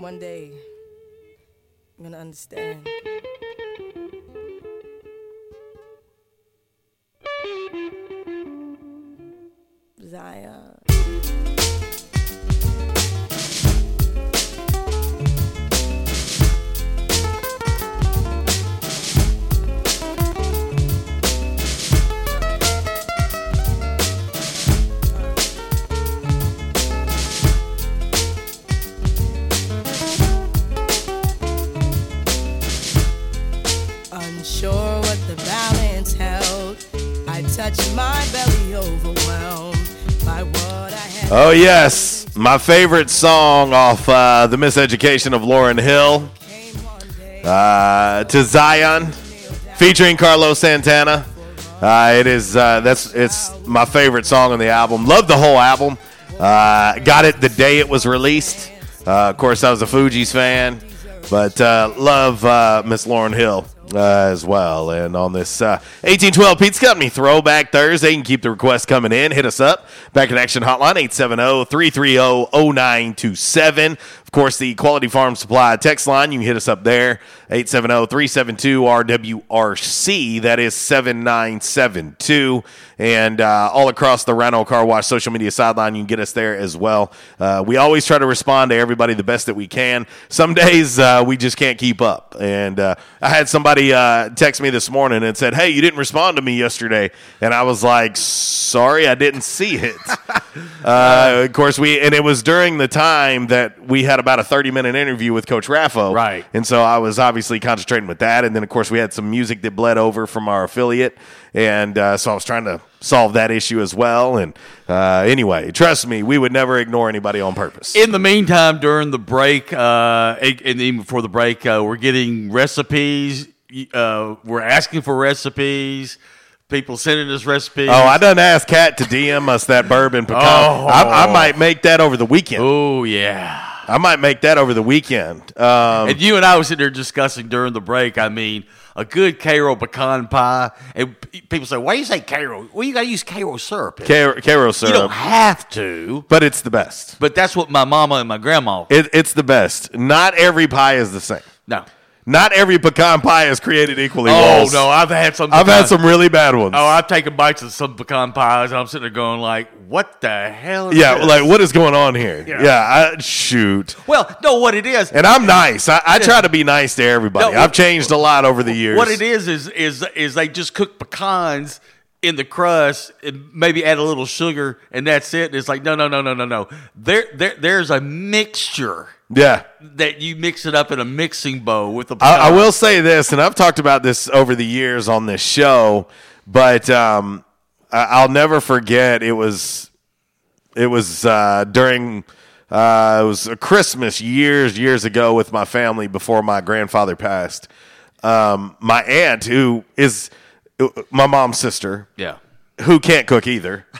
One day, I'm gonna understand. Zion. Touched my belly overwhelmed by what I had. Oh yes, my favorite song off uh, the Miseducation of Lauryn Hill, uh, to Zion, featuring Carlos Santana. Uh, it is uh, that's it's my favorite song on the album. Love the whole album. Uh, got it the day it was released. Uh, of course, I was a Fugees fan, but uh, love uh, Miss Lauryn Hill as well. And on this uh, 1812 Pizza Company Throwback Thursday, you can keep the requests coming in. Hit us up. Back in Action Hotline, 870-330-0927. Of course, the Quality Farm Supply text line, you can hit us up there, 870-372-RWRC. That is 7972. And uh, all across the Rhino Car Wash social media sideline, you can get us there as well. Uh, we always try to respond to everybody the best that we can. Some days uh, we just can't keep up. And uh, I had somebody uh, text me this morning and said, hey, you didn't respond to me yesterday. And I was like, sorry, I didn't see it. [laughs] uh, of course, we, and it was during the time that we had about a 30 minute interview with Coach Raffo. Right. And so I was obviously concentrating with that. And then, of course, we had some music that bled over from our affiliate. And uh, so I was trying to solve that issue as well. And uh, anyway, trust me, we would never ignore anybody on purpose. In the meantime, during the break, uh, and and even before the break, uh, we're getting recipes. Uh, we're asking for recipes. People sending us recipes. Oh, I done asked Kat to DM us that bourbon pecan. Oh. I, I might make that over the weekend. Oh yeah, I might make that over the weekend. Um, and you and I was sitting there discussing during the break. I mean, a good Karo pecan pie. And people say, "Why do you say Karo? Well, you got to use Karo syrup." Karo syrup. You don't have to, but it's the best. but that's what my mama and my grandma. It, it's the best. Not every pie is the same. No. Not every pecan pie is created equally Oh well. no, I've had some. I've had some really bad ones. Oh, I've taken bites of some pecan pies, and I'm sitting there going like, "What the hell?" Is yeah, this? like what is going on here? Yeah. Yeah, I, shoot. Well, no, what it is, And I'm nice. I, I try to be nice to everybody. No, I've changed a lot over the years. What it is is is is they just cook pecans in the crust and maybe add a little sugar and that's it. And it's like no no no no no no. There there there's a mixture Yeah. that you mix it up in a mixing bowl with the. I, I will say this, and I've talked about this over the years on this show, but um, I'll never forget. It was it was uh, during uh, it was a Christmas years years ago with my family before my grandfather passed. Um, my aunt, who is uh, my mom's sister, Yeah. who can't cook either. [laughs]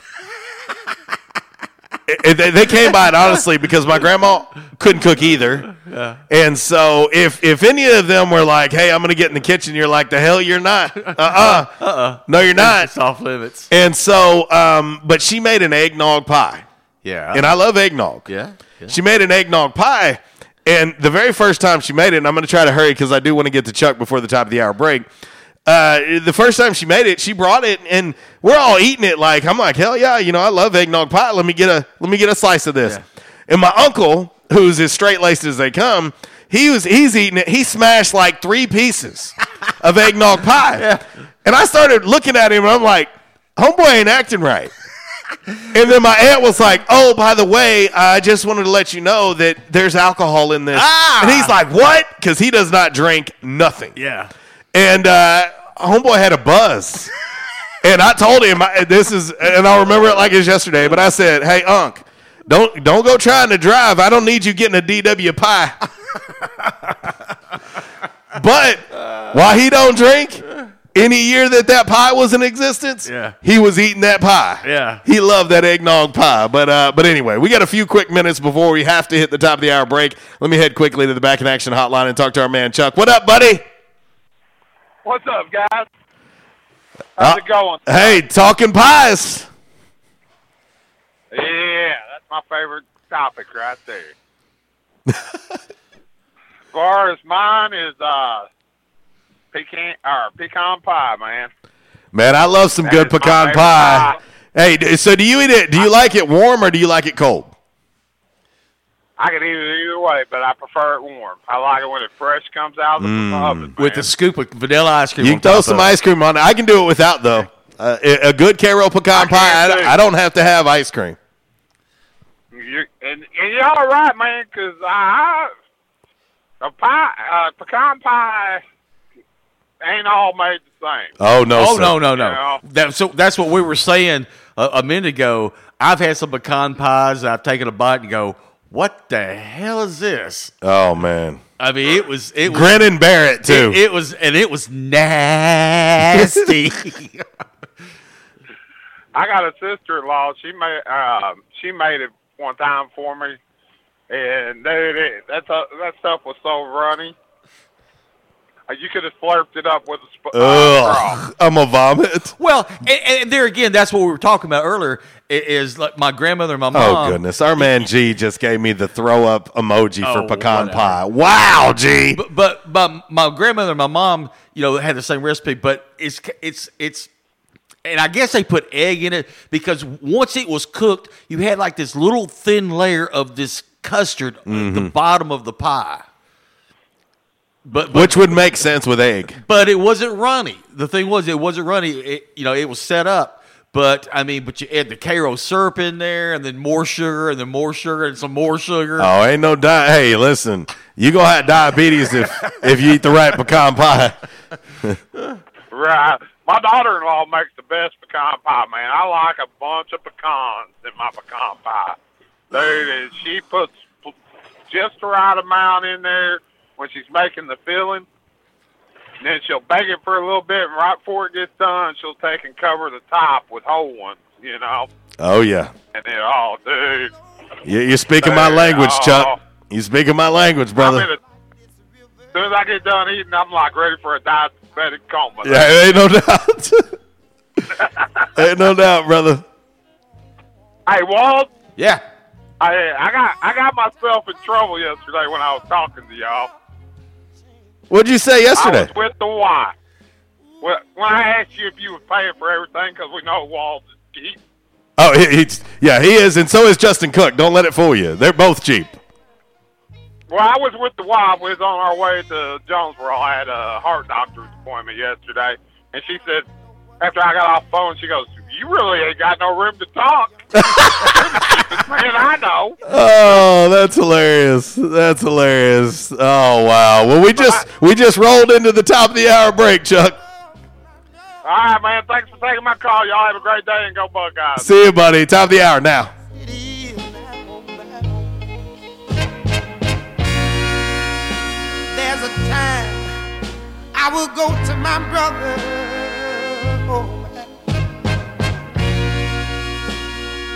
Eh, they, they came by it honestly because my grandma couldn't cook either. Yeah. And so if if any of them were like, "Hey, I'm going to get in the kitchen," you're like, "The hell, you're not." Uh uh [laughs] Uh-uh. No, you're not. It's off limits. And so, um, but she made an eggnog pie, Yeah. and I love eggnog. Yeah. yeah. She made an eggnog pie, and the very first time she made it, and I'm going to try to hurry because I do want to get to Chuck before the top of the hour break. Uh, the first time she made it, she brought it, and we're all eating it. Like I'm like, hell yeah, you know, I love eggnog pie. Let me get a let me get a slice of this. And my uncle, who's as straight laced as they come, he was he's eating it. He smashed like three pieces [laughs] of eggnog pie, and I started looking at him, and I'm like, homeboy ain't acting right. [laughs] And then my aunt was like, "Oh, by the way, I just wanted to let you know that there's alcohol in this." And he's like, "What?" Because he does not drink nothing. Yeah. And uh, homeboy had a buzz, and I told him I, this is, and I'll remember it like it's yesterday. But I said, "Hey, Unc, don't don't go trying to drive. I don't need you getting a DW pie." [laughs] but while he don't drink, any year that that pie was in existence, Yeah. he was eating that pie. Yeah. He loved that eggnog pie. But uh, but anyway, we got a few quick minutes before we have to hit the top of the hour break. Let me head quickly to the back in action hotline and talk to our man Chuck. What up, buddy? What's up, guys? How's it going? Hey, talking pies. Yeah, that's my favorite topic right there. [laughs] as far as mine is uh, pecan or pecan pie, man. Man, I love some That good pecan favorite pie. Hey, so do you eat it? Do you like it warm or do you like it cold? I can eat it either way, but I prefer it warm. I like it when it fresh comes out of the Mm. oven. with a scoop of vanilla ice cream. You can throw some of it. ice cream on it. I can do it without though. Uh, a a good Karo pecan pie. I, don't- I don't have to have ice cream. You, and, and you're all right, man, 'cause I, a pie, uh, pecan pie ain't all made the same. Oh no! Oh sir. no no no! You know? That, so that's what we were saying a, a minute ago. I've had some pecan pies. I've taken a bite and go, "What the hell is this?" Oh man! I mean, it was it was Grin and bear it too. It, it was and it was nasty. [laughs] I got a sister-in-law. She made um, she made it one time for me, and dude, it, that stu- that stuff was so runny. Uh, You could have slurped it up with a sp- uh, straw. [laughs] I'm a vomit. well, and, and there again, that's what we were talking about earlier. Is like my grandmother and my oh, mom. Oh goodness! Our man G just gave me the throw up emoji Oh, for pecan whatever. pie. Wow, G. But, but but my grandmother and my mom, you know, had the same recipe, but it's it's it's and I guess they put egg in it because once it was cooked, you had like this little thin layer of this custard at the mm-hmm. bottom of the pie. But, but Which would make sense with egg. but it wasn't runny. The thing was, it wasn't runny. It, you know, it was set up. But I mean, but you add the Karo syrup in there, and then more sugar, and then more sugar, and some more sugar. Oh, ain't no di- Hey, listen, you gonna have diabetes if if you eat the right pecan pie. Right. My daughter-in-law makes the best pecan pie, man. I like a bunch of pecans in my pecan pie. Dude, and she puts just the right amount in there when she's making the filling. And then she'll bake it for a little bit, and right before it gets done, she'll take and cover the top with whole ones, you know. Oh yeah, And then, oh, dude. you, you're speaking my language, oh. Chuck. You're speaking my language, brother. a, as soon as I get done eating, I'm like ready for a diabetic coma. Yeah, ain't no doubt. [laughs] ain't no doubt, brother. Hey, Walt. Yeah. I I got I got myself in trouble yesterday when I was talking to y'all. What'd you say yesterday? I was with the wife. When when I asked you if you were paying for everything because we know Walls is cheap. Oh, he, he's yeah, he is, and so is Justin Cook. Don't let it fool you. They're both cheap. Well, I was with the wife. We was on our way to Jonesboro. I had a heart doctor's appointment yesterday, and she said after I got off the phone, she goes, "You really ain't got no room to talk." You're the cheapest man I know. Oh, that's hilarious. That's hilarious. Oh wow. Well, we just we just rolled into the top of the hour break, Chuck. All right, man. Thanks for taking my call. Y'all have a great day and go Buckeyes. See you, buddy. Top of the hour now. There's a time I will go to my brother.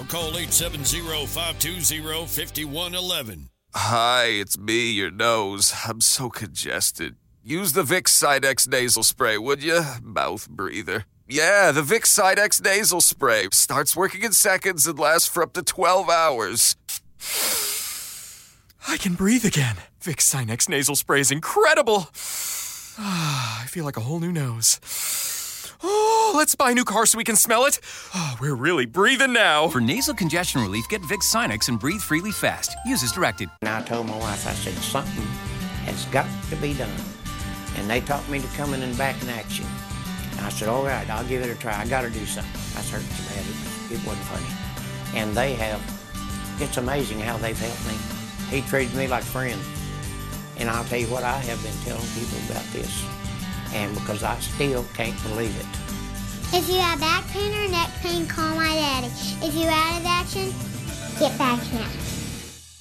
Or call 870-520-5111. Hi, it's me, your nose. I'm so congested. Use the Vicks Sinex nasal spray, would you? Mouth breather. Yeah, the Vicks Sinex nasal spray starts working in seconds and lasts for up to 12 hours. I can breathe again. Vicks Sinex nasal spray is incredible. [sighs] I feel like a whole new nose. Oh, let's buy a new car so we can smell it. Oh, we're really breathing now. For nasal congestion relief, get Vicks Sinex and breathe freely fast. Use as directed. And I told my wife, I said, something has got to be done. And they taught me to come in and back in action. And I said, all right, I'll give it a try. I got to do something. I hurt so bad, it, it wasn't funny. And they have, it's amazing how they've helped me. He treated me like friends. And I'll tell you what, I have been telling people about this. And because I still can't believe it. If you have back pain or neck pain, call my daddy. If you're out of action, get back now.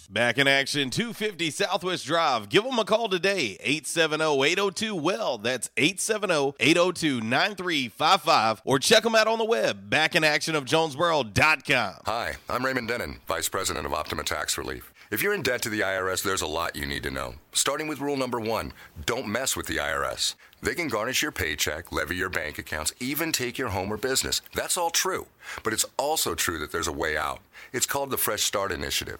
Back in action, 250 Southwest Drive. Give them a call today, 870-802-WELL. That's 870-802-9355. Or check them out on the web, backinactionofjonesboro.com. Hi, I'm Raymond Denon, Vice President of Optima Tax Relief. If you're in debt to the IRS, there's a lot you need to know. Starting with rule number one don't mess with the IRS. They can garnish your paycheck, levy your bank accounts, even take your home or business. That's all true. But it's also true that there's a way out. It's called the Fresh Start Initiative.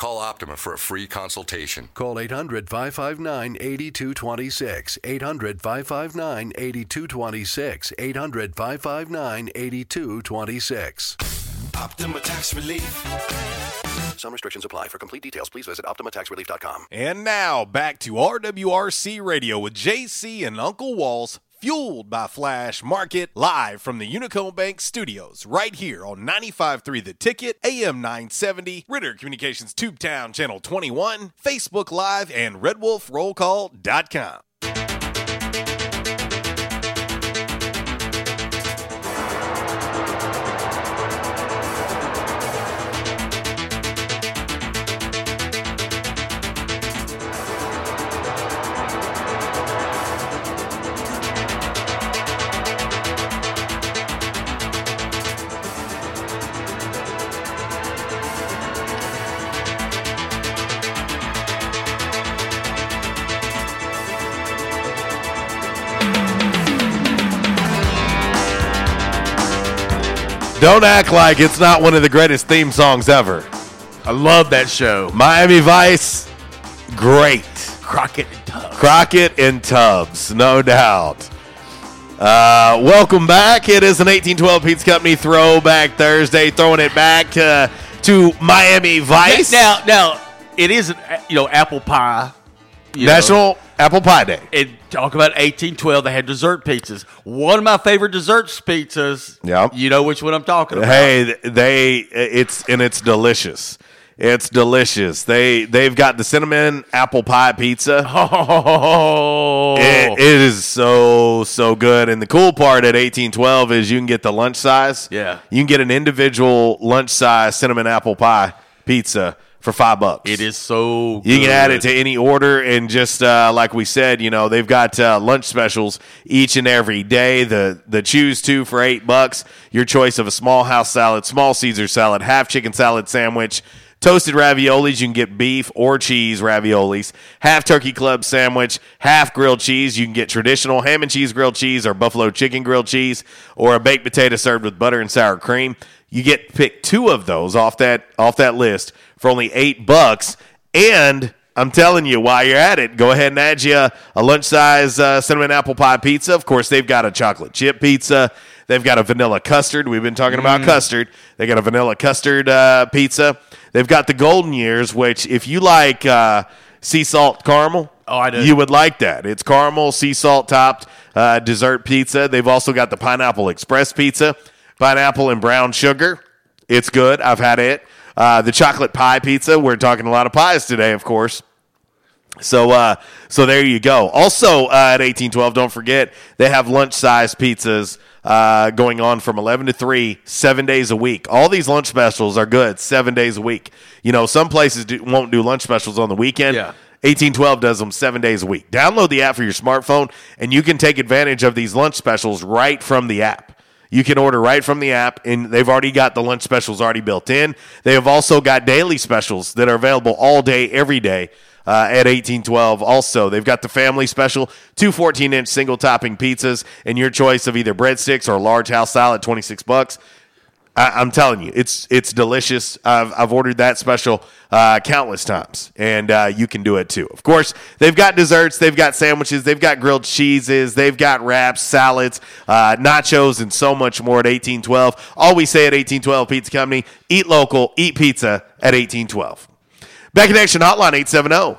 Call Optima for a free consultation. Call 800 559 8226. 800 559 8226. 800 559 8226. Optima Tax Relief. Some restrictions apply. For complete details, please visit OptimaTaxRelief.com. And now back to RWRC Radio with JC and Uncle Walls fueled by Flash Market, live from the Unico Bank studios, right here on 95.3 The Ticket, AM 970, Ritter Communications Tubetown Channel 21, Facebook Live, and RedWolfRollCall.com. Don't act like it's not one of the greatest theme songs ever. I love that show. Miami Vice, great. Crockett and Tubbs. Crockett and Tubbs, no doubt. Uh, welcome back. It is an 1812 Pizza Company Throwback Thursday, throwing it back uh, to Miami Vice. Now, now it isn't you know apple pie. You know. National Apple Pie Day. And talk about 1812. They had dessert pizzas. One of my favorite desserts pizzas. Yep. You know which one I'm talking about. Hey, they it's and it's delicious. It's delicious. They they've got the cinnamon apple pie pizza. [laughs] Oh, It, it is so so good. And the cool part at eighteen twelve is you can get the lunch size. Yeah. you can get an individual lunch size cinnamon apple pie pizza for five bucks. It is so. You can add it to any order, and just uh, like we said, you know they've got uh, lunch specials each and every day. The the choose two for eight bucks. Your choice of a small house salad, small Caesar salad, half chicken salad sandwich, toasted raviolis. You can get beef or cheese raviolis, half turkey club sandwich, half grilled cheese. You can get traditional ham and cheese grilled cheese or buffalo chicken grilled cheese, or a baked potato served with butter and sour cream. You get pick two of those off that off that list for only eight bucks. And I'm telling you, while you're at it, go ahead and add you a, a lunch size uh, cinnamon apple pie pizza. Of course, they've got a chocolate chip pizza. They've got a vanilla custard. We've been talking about custard. They got a vanilla custard uh, pizza. They've got the golden years, which if you like uh, sea salt caramel, Oh, I do. You would like that. It's caramel, sea salt topped uh, dessert pizza. They've also got the pineapple express pizza, pineapple and brown sugar. It's good. I've had it. Uh, the chocolate pie pizza. We're talking a lot of pies today, of course. So, uh, so there you go. Also, uh, at eighteen twelve, don't forget they have lunch size pizzas uh, going on from eleven to three, seven days a week. All these lunch specials are good, seven days a week. You know, some places do, won't do lunch specials on the weekend. Yeah. 1812 does them seven days a week. Download the app for your smartphone, and you can take advantage of these lunch specials right from the app. You can order right from the app, and they've already got the lunch specials already built in. They have also got daily specials that are available all day, every day. Uh, at 1812 also they've got the family special two 14 inch single topping pizzas and your choice of either breadsticks or large house salad 26 bucks I, I'm telling you, it's it's delicious. I've, I've ordered that special uh, countless times, and uh, you can do it too. Of course, they've got desserts, they've got sandwiches, they've got grilled cheeses, they've got wraps, salads, uh, nachos, and so much more at 1812. All we say at 1812 Pizza Company: eat local, eat pizza at 1812. Back in action hotline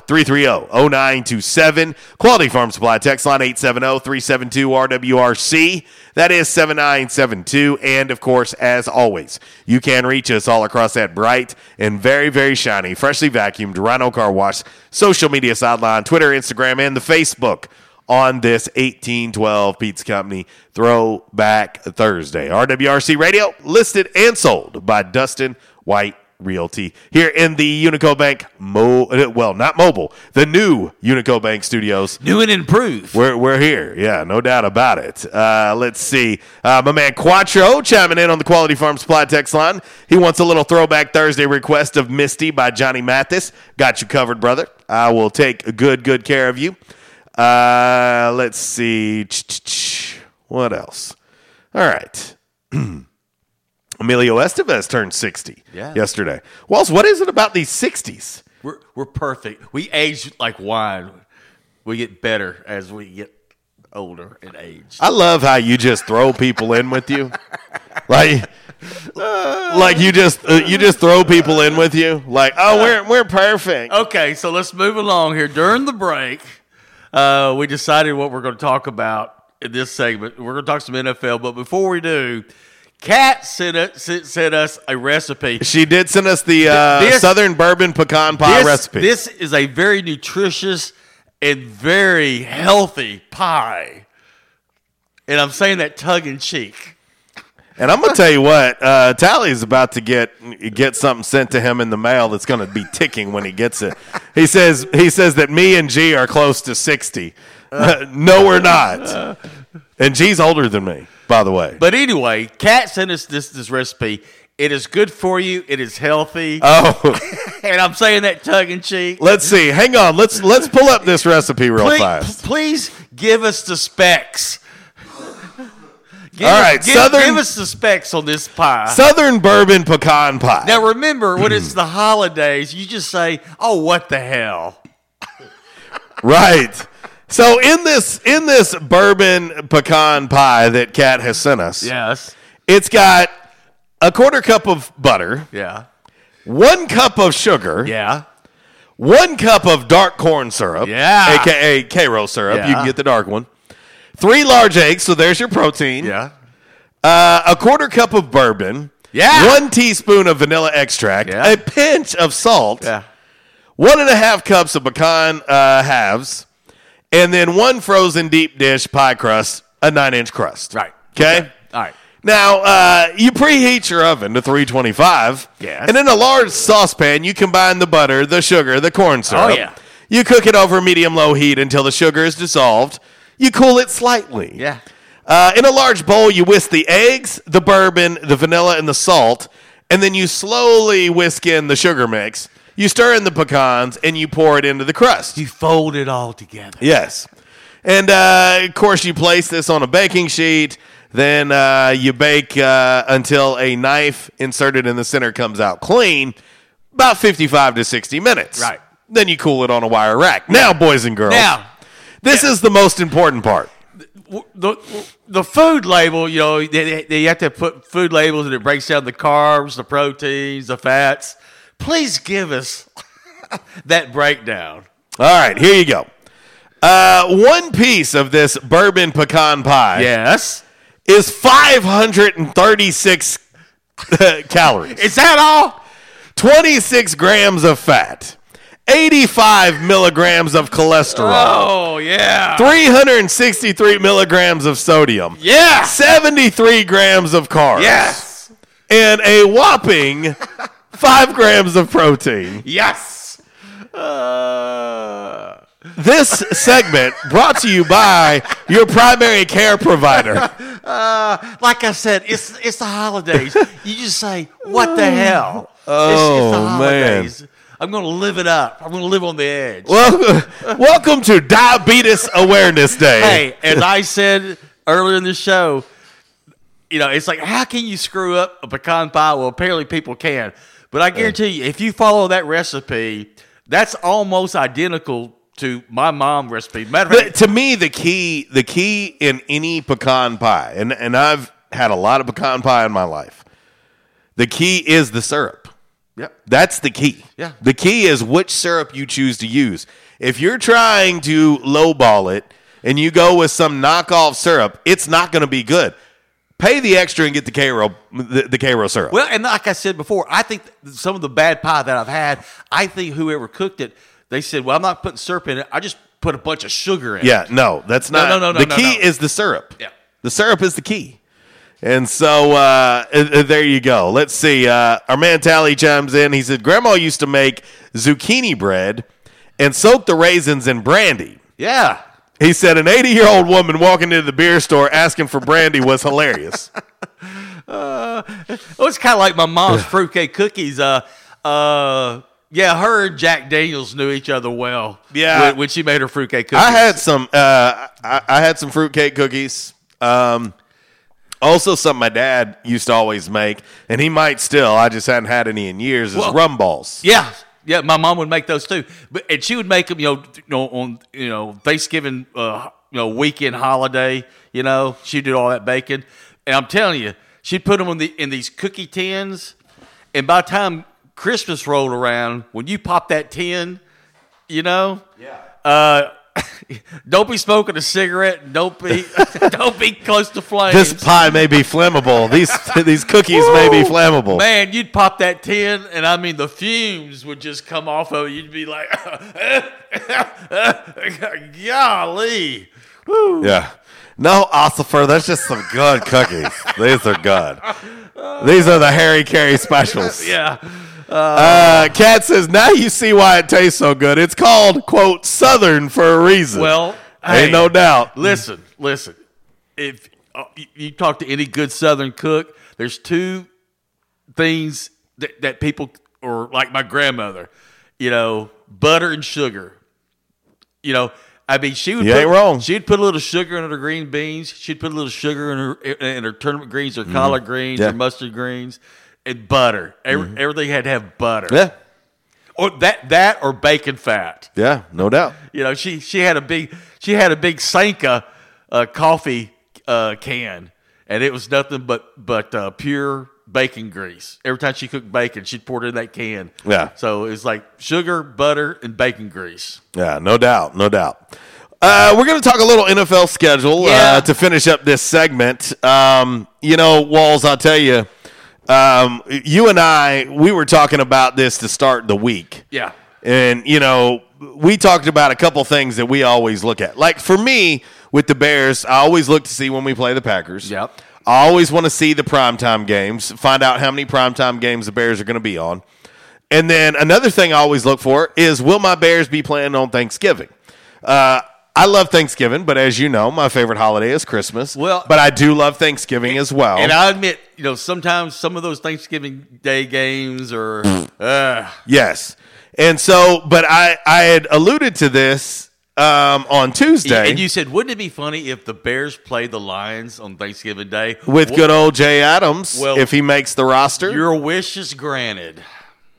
870-330-0927. Quality Farm Supply text line 870-372-RWRC. That is 7972. And of course, as always, you can reach us all across that bright and very, very shiny, freshly vacuumed Rhino Car Wash social media sideline, Twitter, Instagram, and the Facebook on this 1812 Pizza Company Throwback Thursday. RWRC Radio, listed and sold by Dustin White Realty here in the Unico Bank, mo- well, not mobile, the new Unico Bank Studios. New and improved. We're, we're here. Yeah, no doubt about it. Uh, let's see. Uh, my man Quattro chiming in on the Quality Farm Supply text line. He wants a little throwback Thursday request of Misty by Johnny Mathis. Got you covered, brother. I will take good, good care of you. Uh, let's see. What else? All right. [clears throat] Emilio Estevez turned 60 Yeah. yesterday. Wells, what is it about these 60s? We're we're perfect. We age like wine. We get better as we get older in age. I love how you just throw people in with you. [laughs] Like like you just uh, you just throw people in with you. Like, "Oh, we're we're perfect." Okay, so let's move along here. During the break, uh, we decided what we're going to talk about in this segment. We're going to talk some NFL, but before we do, Kat sent, us- sent, us a recipe. She did send us the uh, This- Southern Bourbon Pecan Pie this, recipe. This is a very nutritious and very healthy pie. And I'm saying that tongue in cheek. And I'm gonna tell you what, uh, Tally's about to get get something sent to him in the mail that's gonna be ticking when he gets it. He says he says that me and G are close to sixty. [laughs] no, we're not. And G's older than me, by the way. But anyway, Kat sent us this this recipe. It is good for you. It is healthy. Oh, [laughs] and I'm saying that tongue in cheek. let's see. Hang on. Let's let's pull up this recipe real please, fast. Please give us the specs. Give All us- give, Southern- give us the specs on this pie. Southern Bourbon Pecan Pie. now remember, when [clears throat] it's the holidays, you just say, "Oh, what the hell." Right. So in this in this bourbon pecan pie that Kat has sent us, Yes. it's got a quarter cup of butter, Yeah. one cup of sugar, Yeah. one cup of dark corn syrup, Yeah. aka Karo syrup. You Yeah. can get the dark one. Three large eggs, so there's your protein. Yeah. Uh, a quarter cup of bourbon. Yeah. One teaspoon of vanilla extract. Yeah. A pinch of salt. Yeah. One and a half cups of pecan uh, halves, and then one frozen deep dish pie crust, a nine inch crust. Right. Okay. All right. Now, uh, you preheat your oven to 325. Yes. And in a large saucepan, you combine the butter, the sugar, the corn syrup. Oh, yeah. You cook it over medium low heat until the sugar is dissolved. You cool it slightly. Yeah. Uh, in a large bowl, you whisk the eggs, the bourbon, the vanilla, and the salt, and then you slowly whisk in the sugar mix. You stir in the pecans, and you pour it into the crust. You fold it all together. Yes. And uh, of course, you place this on a baking sheet. Then uh, you bake uh, until a knife inserted in the center comes out clean, about 55 to 60 minutes. Right. Then you cool it on a wire rack. Now, boys and girls, Now, this is the most important part. the the food label, you know, they, they have to put food labels and it breaks down the carbs, the proteins, the fats. Please give us [laughs] that breakdown. All right, here you go. Uh, one piece of this bourbon pecan pie Yes. is 536 [laughs] calories. Is that all? 26 grams of fat, 85 milligrams of cholesterol, Oh, yeah. 363 milligrams of sodium, Yeah. 73 grams of carbs, Yes. and a whopping [laughs] 5 grams of protein. Yes. Uh, [laughs] This segment brought to you by your primary care provider. [laughs] uh, like I said, it's it's the holidays. You just say, "What the [sighs] hell?" Oh, it's, the man. I'm going to live it up. I'm going to live on the edge. Well, [laughs] welcome to Diabetes Awareness Day. hey, as I said earlier in the show, you know, it's like, how can you screw up a pecan pie? Well, apparently people can. But I guarantee you, if you follow that recipe, that's almost identical to my mom recipe. Matter of But fact, to me, the key, the key in any pecan pie, and and I've had a lot of pecan pie in my life. The key is the syrup. Yep. That's the key. Yeah. The key is which syrup you choose to use. If you're trying to lowball it and you go with some knockoff syrup, it's not going to be good. Pay the extra and get the Karo the, the Karo syrup. well, and like I said before, I think some of the bad pie that I've had, I think whoever cooked it, they said, well, I'm not putting syrup in it. I just put a bunch of sugar in Yeah, it. no, that's not. no, no, no, the no, key no. is the syrup. Yeah. the syrup is the key. And so uh, uh, uh, there you go. Let's see. Uh, our man Tally chimes in. He said, "Grandma used to make zucchini bread and soak the raisins in brandy." Yeah. He said, "An 80 year old woman walking into the beer store asking for brandy was hilarious." [laughs] Uh, well, it's kind of like my mom's fruitcake cookies. Uh, uh, yeah, her and Jack Daniels knew each other well. Yeah. when, when she made her fruitcake cookies. I had some. Uh, I, I had some fruitcake cookies. Um, also, something my dad used to always make, and he might still. I just hadn't had any in years. Is Well- rum balls. Yeah, yeah. My mom would make those too, but and she would make them. You know, you know on you know Thanksgiving, uh, you know weekend holiday. You know, she did all that baking, and I'm telling you, she'd put them in the in these cookie tins, and by the time Christmas rolled around, when you pop that tin, you know, yeah. Uh, don't be smoking a cigarette. Don't be [laughs] don't be close to flames. This pie may be flammable. These these cookies may be flammable. Man, you'd pop that tin, and I mean the fumes would just come off of it. You'd be like, [laughs] golly. Woo. Yeah. No, Ossifer, that's just some good cookies. These are good. [laughs] These are the Harry Caray specials. Yeah. Uh, Kat says, now you see why it tastes so good. It's called, quote, Southern for a reason. Well, ain't hey, no doubt. Listen, listen. If uh, you- talk to any good Southern cook, there's two things that, that people, or like my grandmother, you know, butter and sugar. You know, I mean, she would. You put, wrong. She'd put a little sugar in her green beans. She'd put a little sugar in her in her turnip greens, her collard greens, Mm-hmm. Yeah. her mustard greens, and butter. Every, Everything had to have butter. Yeah. Or that that or bacon fat. Yeah, no doubt. You know, she she had a big she had a big Sanka uh, coffee uh, can, and it was nothing but but uh, pure bacon grease. Every time she cooked bacon, she'd pour it in that can. Yeah. So it's like sugar, butter, and bacon grease. Yeah, no doubt, no doubt. Uh, we're going to talk a little NFL schedule Yeah. uh, to finish up this segment. Um, you know, Walls, I'll tell you, um, you and I, we were talking about this to start the week. Yeah. And, you know, we talked about a couple things that we always look at. Like for me, with the Bears, I always look to see when we play the Packers. Yep. I always want to see the primetime games, find out how many primetime games the Bears are going to be on. And then another thing I always look for is will my Bears be playing on Thanksgiving? Uh, I love Thanksgiving, but as you know, my favorite holiday is Christmas. Well- but I do love Thanksgiving as well. And I admit, you know, sometimes some of those Thanksgiving Day games are. [sniffs] uh, yes. And so, but I, I had alluded to this um, on Tuesday and you said, wouldn't it be funny if the Bears play the Lions on Thanksgiving Day with Well, good old Jay Adams Well, if he makes the roster. Your wish is granted,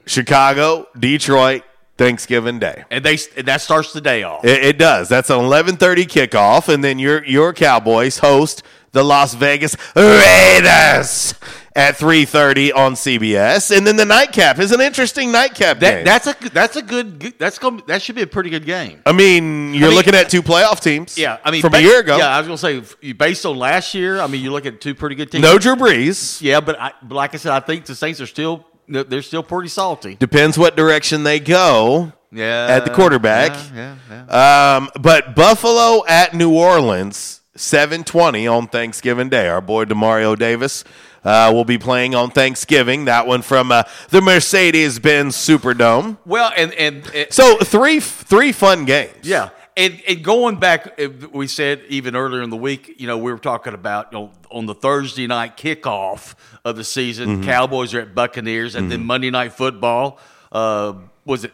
Chicago, Detroit, Thanksgiving Day. and they that starts the day off. It, it does. That's an eleven thirty kickoff, and then your your Cowboys host the Las Vegas Raiders at three thirty on CBS, and then the nightcap is an interesting nightcap That game. that's a that's a good that's going that should be a pretty good game. I mean, you're I mean- looking at two playoff teams. Yeah, I mean from a year ago. Yeah, I was gonna say based on last year. I mean, you look at two pretty good teams. No Drew Brees. Yeah, but, I, but like I said, I think the Saints are still they're still pretty salty. Depends what direction they go. Yeah, at the quarterback. Yeah, yeah, Um, but Buffalo at New Orleans, seven twenty on Thanksgiving Day. Our boy Demario Davis uh, will be playing on Thanksgiving. That one from uh, the Mercedes Benz Superdome. Well, and and, and So three three fun games. Yeah. And, and going back, uh, we said even earlier in the week, you know, we were talking about, you know, on the Thursday night kickoff of the season, Mhm. Cowboys are at Buccaneers, and then Mhm. Monday night football, uh, was it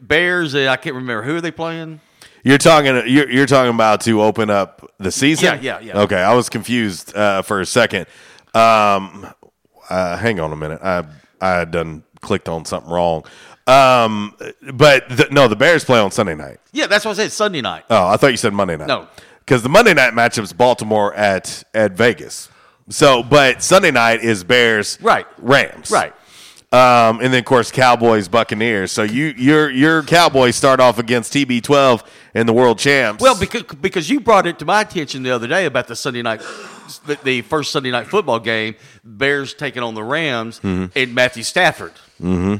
Bears? I can't remember. Who are they playing? You're talking. You're, you're talking about to open up the season. Yeah, yeah, yeah. Okay, I was confused uh, for a second. Um, uh, hang on a minute. I I had done clicked on something wrong. Um, but the, no, the Bears play on Sunday night. Yeah, that's what I said. Sunday night. Oh, I thought you said Monday night. No. because the Monday night matchup is Baltimore at at Vegas. So, but Sunday night is Bears Right. Rams Right. Um, and then of course Cowboys Buccaneers. So you your your Cowboys start off against TB12 and the world champs. Well, because because you brought it to my attention the other day about the Sunday night, the, first Sunday night football game, Bears taking on the Rams Mhm. and Matthew Stafford. hmm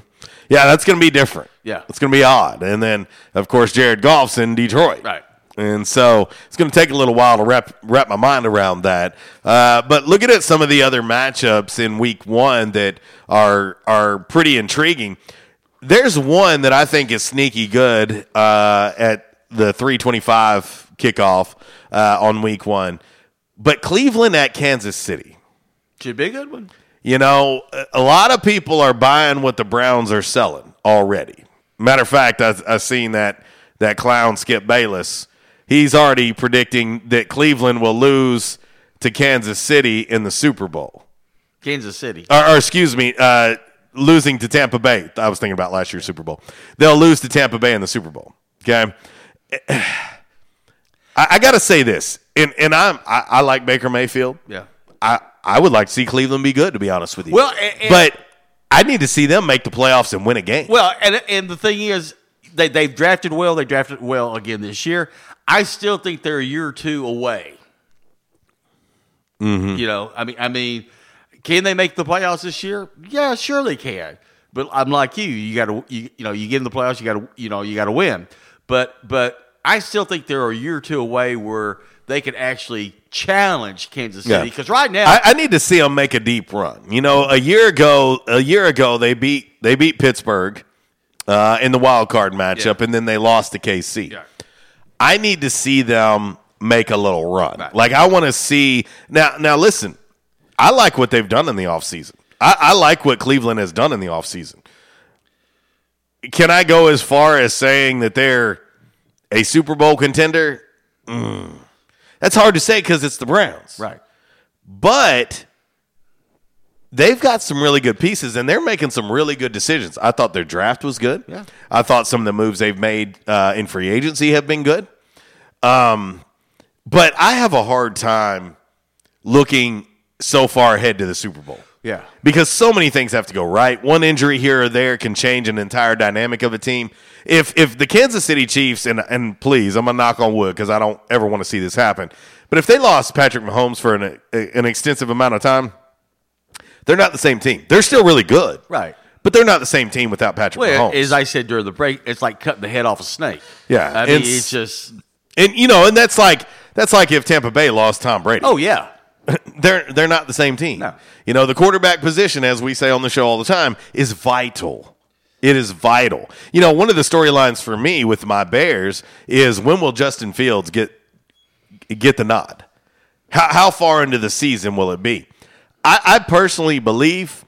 Yeah, that's going to be different. Yeah. it's going to be odd. And then of course Jared Goff's in Detroit. Right. And so it's going to take a little while to wrap wrap my mind around that. Uh, but looking at some of the other matchups in Week One that are are pretty intriguing. There's one that I think is sneaky good uh, at the 325 kickoff uh, on Week One, but Cleveland at Kansas City. Should be a good one. You know, a- lot of people are buying what the Browns are selling already. Matter of fact, I, I seen that that clown Skip Bayless. He's already predicting that Cleveland will lose to Kansas City in the Super Bowl. Kansas City. Or, or excuse me, uh, losing to Tampa Bay. I was thinking about last year's Super Bowl. They'll lose to Tampa Bay in the Super Bowl. Okay. [sighs] I, I got to say this, and and I'm I, I like Baker Mayfield. Yeah. I I would like to see Cleveland be good, to be honest with you. Well, and- and- but I need to see them make the playoffs and win a game. Well, and and the thing is, they they've drafted well. They drafted well again this year. I still think they're a year or two away. Mhm. You know, I mean, I mean, can they make the playoffs this year? Yeah, sure they can. But I'm like you. You got to, you, you know, you get in the playoffs. You got to, you know, you got to win. But, but I still think they're a year or two away where they could actually challenge Kansas City. Because right now, I, I need to see them make a deep run. You know, a year ago, a year ago they beat they beat Pittsburgh uh, in the wild card matchup, and then they lost to KC. I need to see them make a little run. Like I want to see now. Now listen, I like what they've done in the offseason. I, I like what Cleveland has done in the offseason. Can I go as far as saying that they're a Super Bowl contender? Mm. That's hard to say because it's the Browns. Right. But they've got some really good pieces and they're making some really good decisions. I thought their draft was good. Yeah. I thought some of the moves they've made uh, in free agency have been good. Um, but I have a hard time looking so far ahead to the Super Bowl. Yeah. Because so many things have to go right. One injury here or there can change an entire dynamic of a team. If if the Kansas City Chiefs and and please, I'm gonna knock on wood because I don't ever want to see this happen. But if they lost Patrick Mahomes for an an extensive amount of time, they're not the same team. They're still really good, Right. But they're not the same team without Patrick well, Mahomes. as I said during the break, it's like cutting the head off a snake. Yeah, I mean, and it's just. and you know, and that's like that's like if Tampa Bay lost Tom Brady. Oh yeah. [coughs] they're they're not the same team. You know, the quarterback position, as we say on the show all the time, is vital. It is vital. You know, one of the storylines for me with my Bears is when will Justin Fields get get the nod? How, how far into the season will it be? I, I personally believe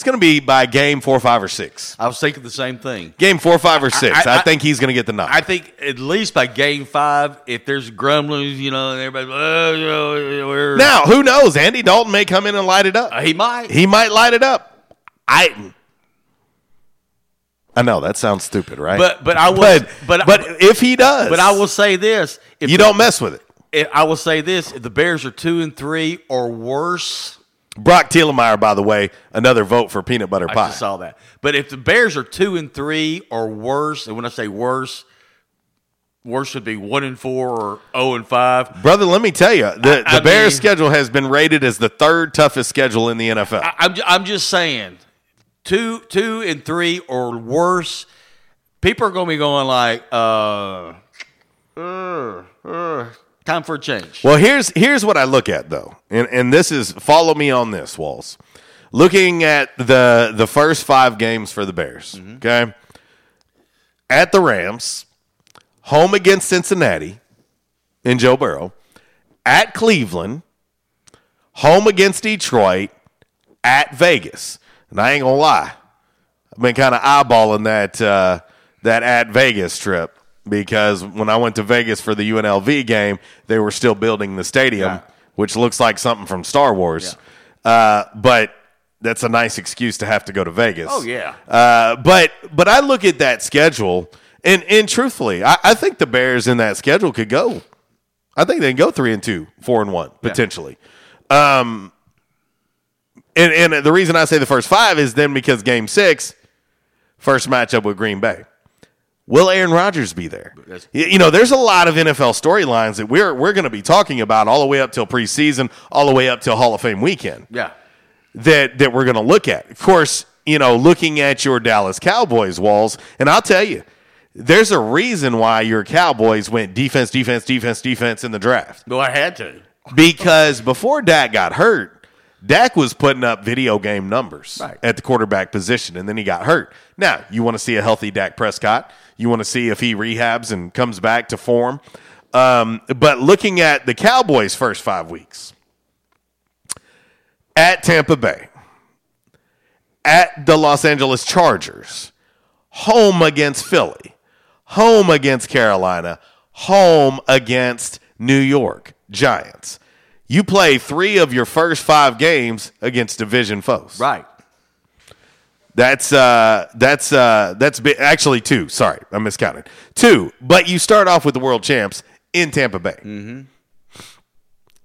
it's going to be by game four, five, or six. I was thinking the same thing. Game four, five, or six. I, I- I- think he's going to get the nod. I think at least by game five, if there's grumblings, you know, and everybody's, oh, you know, now, who knows? Andy Dalton may come in and light it up. Uh, he might. He might light it up. I I know that sounds stupid, right? But but I will. But but but if he does, But I will say this: if you don't mess with it. if- I will say this: if the Bears are two and three or worse, Brock Thielemeyer, by the way, another vote for peanut butter I pie. just saw that. But if the Bears are two and three or worse, and when I say worse, worse would be one and four or zero and five. Brother, let me tell you, the, I- the I Bears mean- schedule has been rated as the third toughest schedule in the NFL. I, I'm I'm just saying, two two and three or worse, people are going to be going like, uh, uh, uh, time for a change. Well, here's here's what I look at though, and and this is follow me on this, Walls. Looking at the the first five games for the Bears, Mm-hmm. okay, at the Rams, home against Cincinnati, in Joe Burrow, at Cleveland, home against Detroit, at Vegas, and I ain't gonna lie, I've been kind of eyeballing that uh, that at Vegas trip because when I went to Vegas for the UNLV game, they were still building the stadium, which looks like something from Star Wars. Uh, but that's a nice excuse to have to go to Vegas. Oh, yeah. Uh, but but I look at that schedule, and and truthfully, I, I think the Bears in that schedule could go. I think they can go three and two, four and one potentially. Um, and and the reason I say the first five is then because Game Six, first matchup with Green Bay. Will Aaron Rodgers be there? You know, there's a lot of NFL storylines that we're we're going to be talking about all the way up till preseason, all the way up till Hall of Fame weekend Yeah. that that we're going to look at. Of course, you know, looking at your Dallas Cowboys walls, and I'll tell you, there's a reason why your Cowboys went defense, defense, defense, defense in the draft. No, I had to. Because before Dak got hurt, Dak was putting up video game numbers Right. at the quarterback position, and then he got hurt. Now, you want to see a healthy Dak Prescott. You want to see if he rehabs and comes back to form. Um, but looking at the Cowboys' first five weeks at Tampa Bay, at the Los Angeles Chargers, home against Philly, home against Carolina, home against New York Giants. You play three of your first five games against division foes. Right. That's uh that's uh that's bi- actually two. Sorry, I miscounted. Two, but you start off with the world champs in Tampa Bay. Mm-hmm.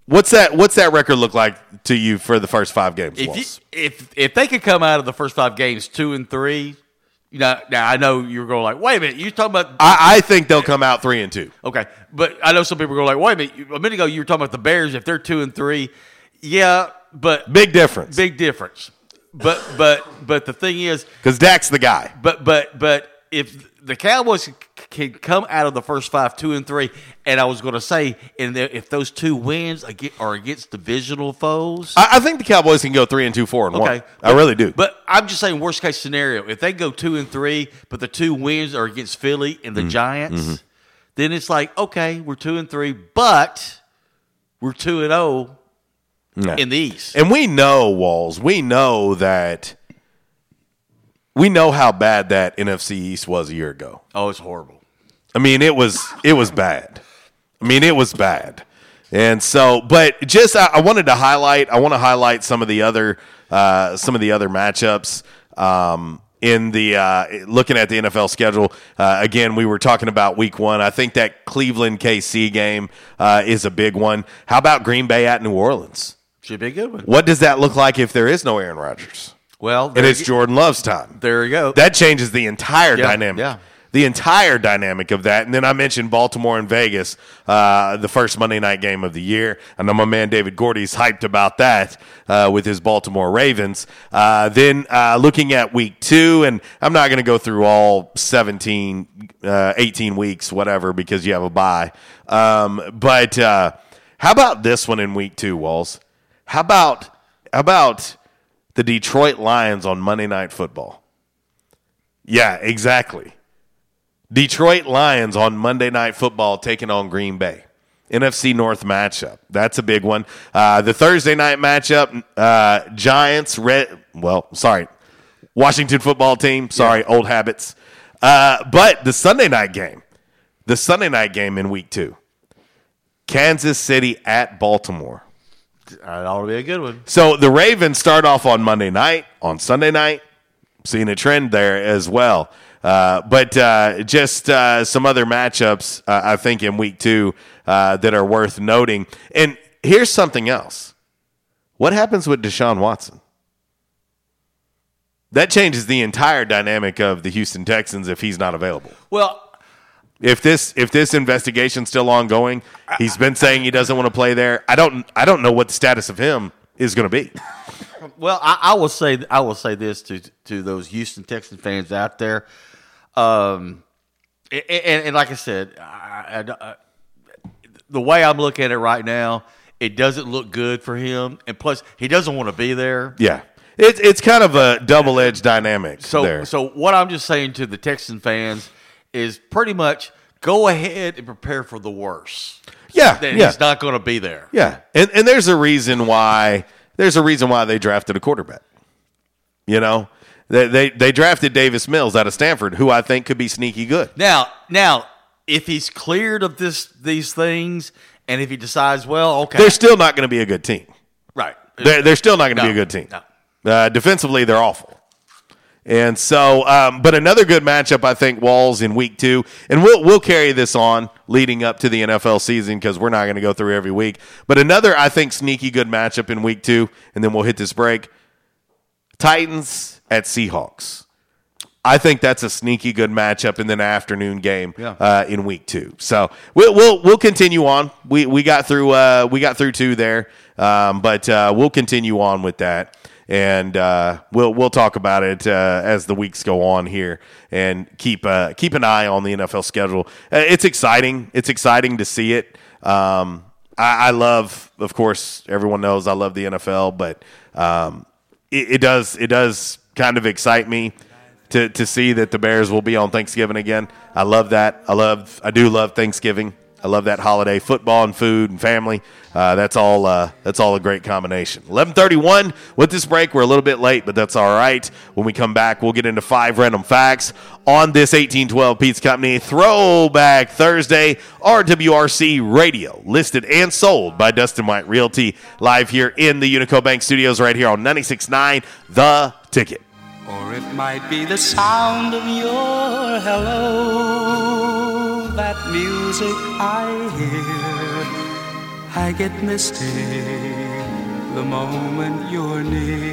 What's that what's that record look like to you for the first five games? If, you, if if they could come out of the first five games two and three, Now, now I know you're going like, wait a minute, you talking about? I, I think they'll come out three and two. Okay, but I know some people go like, wait a minute, you- a minute ago you were talking about the Bears. If they're two and three, yeah, but Big difference. big difference. But but but the thing is, [laughs] Because Dak's the guy. but but but if the Cowboys can come out of the first five two and three, and I was going to say, and if those two wins are against divisional foes, I, I think the Cowboys can go three and two, four and one. Okay, I really do. But I'm just saying, worst case scenario, if they go two and three, but the two wins are against Philly and the Mm. Giants, Mhm. then it's like, okay, we're two and three, but we're two and zero Yeah. in the East. And we know, Walls, we know that we know how bad that NFC East was a year ago. Oh, it's horrible. I mean, it was it was bad. I mean, it was bad. And so, but just I, I wanted to highlight. I want to highlight some of the other uh, some of the other matchups um, in the uh, looking at the NFL schedule. Uh, again, we were talking about Week One. I think that Cleveland KC game uh, is a big one. How about Green Bay at New Orleans? Should be a good one. What does that look like if there is no Aaron Rodgers? Well, and it's Jordan Love's time. There you go. That changes the entire Yeah, dynamic. yeah. The entire dynamic of that. And then I mentioned Baltimore and Vegas, uh, the first Monday night game of the year. I know my man David Gordy's hyped about that uh, with his Baltimore Ravens. Uh, then uh, looking at week two, and I'm not going to go through all 17, uh, 18 weeks, whatever, because you have a bye. Um, but uh, how about this one in week two, Walls? How about how about the Detroit Lions on Monday Night Football? Yeah, exactly. Detroit Lions on Monday Night Football taking on Green Bay. NFC North matchup. That's a big one. Uh, the Thursday night matchup, uh, Giants, Red, well, sorry, Washington football team. Sorry, old habits. Uh, but the Sunday night game, the Sunday night game in week two, Kansas City at Baltimore. That ought to be a good one. So the Ravens start off on Monday night, on Sunday night, seeing a trend there as well. Uh, but uh, just uh, some other matchups, uh, I think, in week two uh, that are worth noting. And here's something else what happens with Deshaun Watson? That changes the entire dynamic of the Houston Texans if he's not available. Well, If this if this investigation's still ongoing, he's been saying he doesn't want to play there. I don't I don't know what the status of him is going to be. Well, I, I will say I will say this to to those Houston Texan fans out there, um, and, and, and like I said, I, I- I- the way I'm looking at it right now, it doesn't look good for him, and plus he doesn't want to be there. Yeah. It's it's kind of a double edged dynamic So, there. so what I'm just saying to the Texan fans is pretty much go ahead and prepare for the worst. Yeah, that yeah. he's not going to be there. Yeah, and and there's a reason why there's a reason why they drafted a quarterback. You know, they they, they drafted Davis Mills out of Stanford, who I think could be sneaky good. Now, now, if he's cleared of this these things, and if he decides, well, okay, They're still not going to be a good team. right, They're, they're still not going to No, be a good team. Uh, defensively, they're awful. And so, um, but another good matchup, I think, Walls in week two, and we'll we'll carry this on leading up to the NFL season because we're not going to go through every week. But another, I think, sneaky good matchup in week two, and then we'll hit this break. Titans at Seahawks. I think that's a sneaky good matchup in the afternoon game Yeah. uh, in week two. So we'll we'll we'll continue on. We we got through uh, we got through two there, um, but uh, we'll continue on with that, and uh, we'll we'll talk about it uh, as the weeks go on here, and keep uh, keep an eye on the NFL schedule. It's exciting. It's exciting to see it. Um, I, I love, of course, everyone knows I love the NFL, but um, it, it does it does kind of excite me to to see that the Bears will be on Thanksgiving again. I love that. I love I do love Thanksgiving. I love that holiday, football and food and family. Uh, that's all. Uh, that's all a great combination. Eleven thirty-one. With this break, we're a little bit late, but that's all right. When we come back, we'll get into five random facts on this eighteen twelve Pizza Company Throwback Thursday. RWRC Radio, listed and sold by Dustin White Realty, live here in the Unico Bank Studios, right here on 96.9 The Ticket. Or it might be the sound of your hello, that music I hear. I get misty the moment you're near.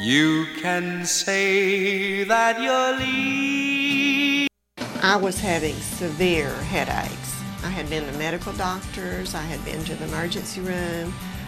You can say that you're leaving. I was having severe headaches. I had been to medical doctors, I had been to the emergency room.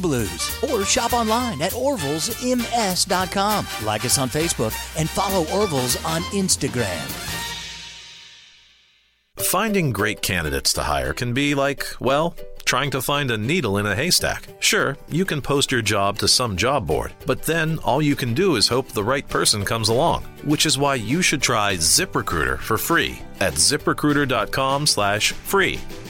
Blues. Or shop online at orvillesms.com. Like us on Facebook and follow Orville's on Instagram. Finding great candidates to hire can be like, well, trying to find a needle in a haystack. Sure, you can post your job to some job board, but then all you can do is hope the right person comes along, which is why you should try ZipRecruiter for free at ziprecruiter.com/free.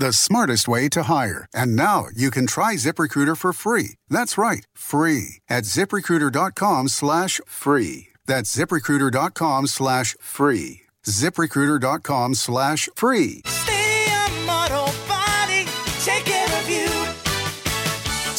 The smartest way to hire. And now you can try ZipRecruiter for free. That's right, free at ziprecruiter.com slash free. That's ziprecruiter.com slash free. ziprecruiter.com slash free.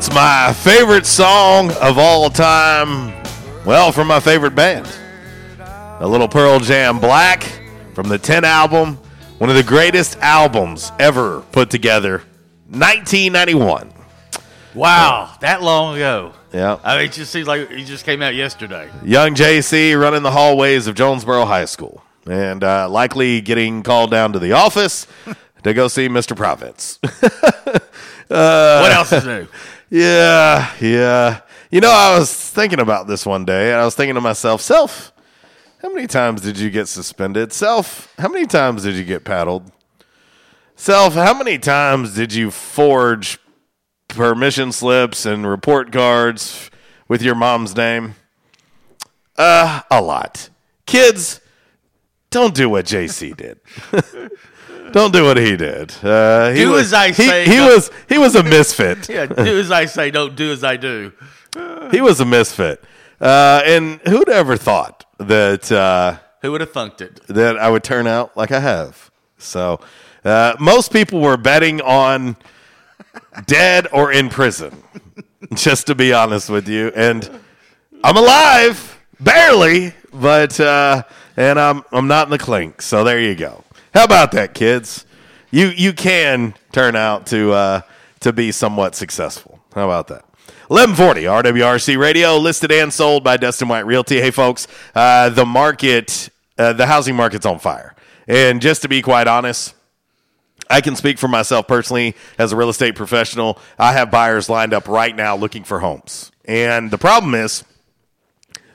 it's my favorite song of all time. Well, from my favorite band. A little Pearl Jam Black from the 10 album. One of the greatest albums ever put together. 1991. Wow, that long ago. Yeah. I mean, it just seems like it just came out yesterday. Young JC running the hallways of Jonesboro High School and uh, likely getting called down to the office [laughs] to go see Mr. Province. uh, [laughs] What else is new? [laughs] Yeah, yeah. You know, I was thinking about this one day, and I was thinking to myself, Self, how many times did you get suspended? Self, how many times did you get paddled? Self, how many times did you forge permission slips and report cards with your mom's name? Uh, a lot. Kids, don't do what JC did. [laughs] [laughs] don't do what he did. Uh, he Do was, as I he- say, He, don't- was he was a misfit. [laughs] yeah, do as I say, don't do as I do. he was a misfit. Uh, and who'd ever thought that uh, Who would have thunked it? that I would turn out like I have? So uh, most people were betting on dead or in prison, [laughs] just to be honest with you. And I'm alive, barely, but uh, and I'm I'm not in the clink. So there you go. How about that, kids? You you can turn out to uh, to be somewhat successful. How about that? 1140 RWRC Radio, listed and sold by Dustin White Realty. Hey, folks, uh, the market, uh, the housing market's on fire. And just to be quite honest, I can speak for myself personally as a real estate professional. I have buyers lined up right now looking for homes. And the problem is,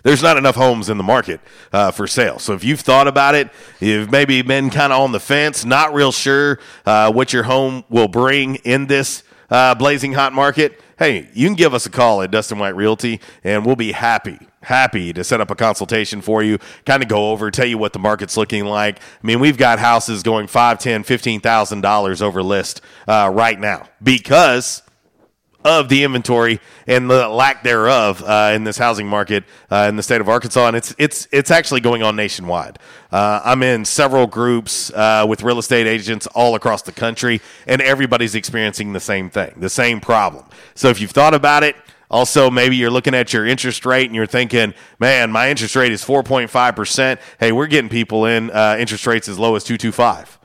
there's not enough homes in the market uh, for sale. So if you've thought about it, you've maybe been kind of on the fence, not real sure uh, what your home will bring in this uh, blazing hot market, hey, you can give us a call at Dustin White Realty, and we'll be happy, happy to set up a consultation for you, kind of go over, tell you what the market's looking like. I mean, we've got houses going five, ten, fifteen thousand dollars over list uh, right now because of the inventory and the lack thereof uh, in this housing market uh, in the state of Arkansas, and it's it's it's actually going on nationwide. Uh, I'm in several groups uh, with real estate agents all across the country, and everybody's experiencing the same thing, the same problem. So if you've thought about it. Also, maybe you're looking at your interest rate and you're thinking, man, my interest rate is 4.5%. Hey, we're getting people in uh, interest rates as low as 225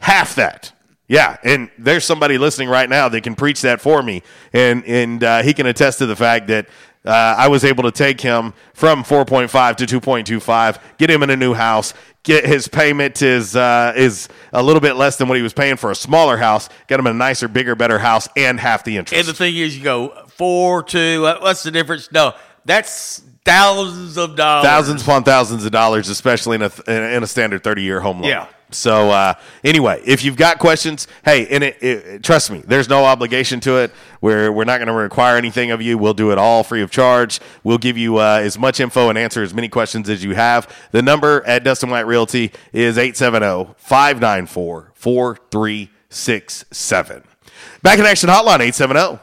half that. Yeah, and there's somebody listening right now that can preach that for me, and and uh, he can attest to the fact that uh, I was able to take him from 4.5 to 2.25, get him in a new house, get his payment is uh, is a little bit less than what he was paying for a smaller house, get him a nicer, bigger, better house, and half the interest. And the thing is, you go four, two. What's the difference? No, that's thousands of dollars. thousands upon thousands of dollars, especially in a in a standard thirty year home loan. Yeah. So uh, anyway, if you've got questions, hey, and it, it, trust me, there's no obligation to it. We're we're not going to require anything of you. We'll do it all free of charge. We'll give you uh, as much info and answer as many questions as you have. The number at Dustin White Realty is 870-594-4367. Back in action hotline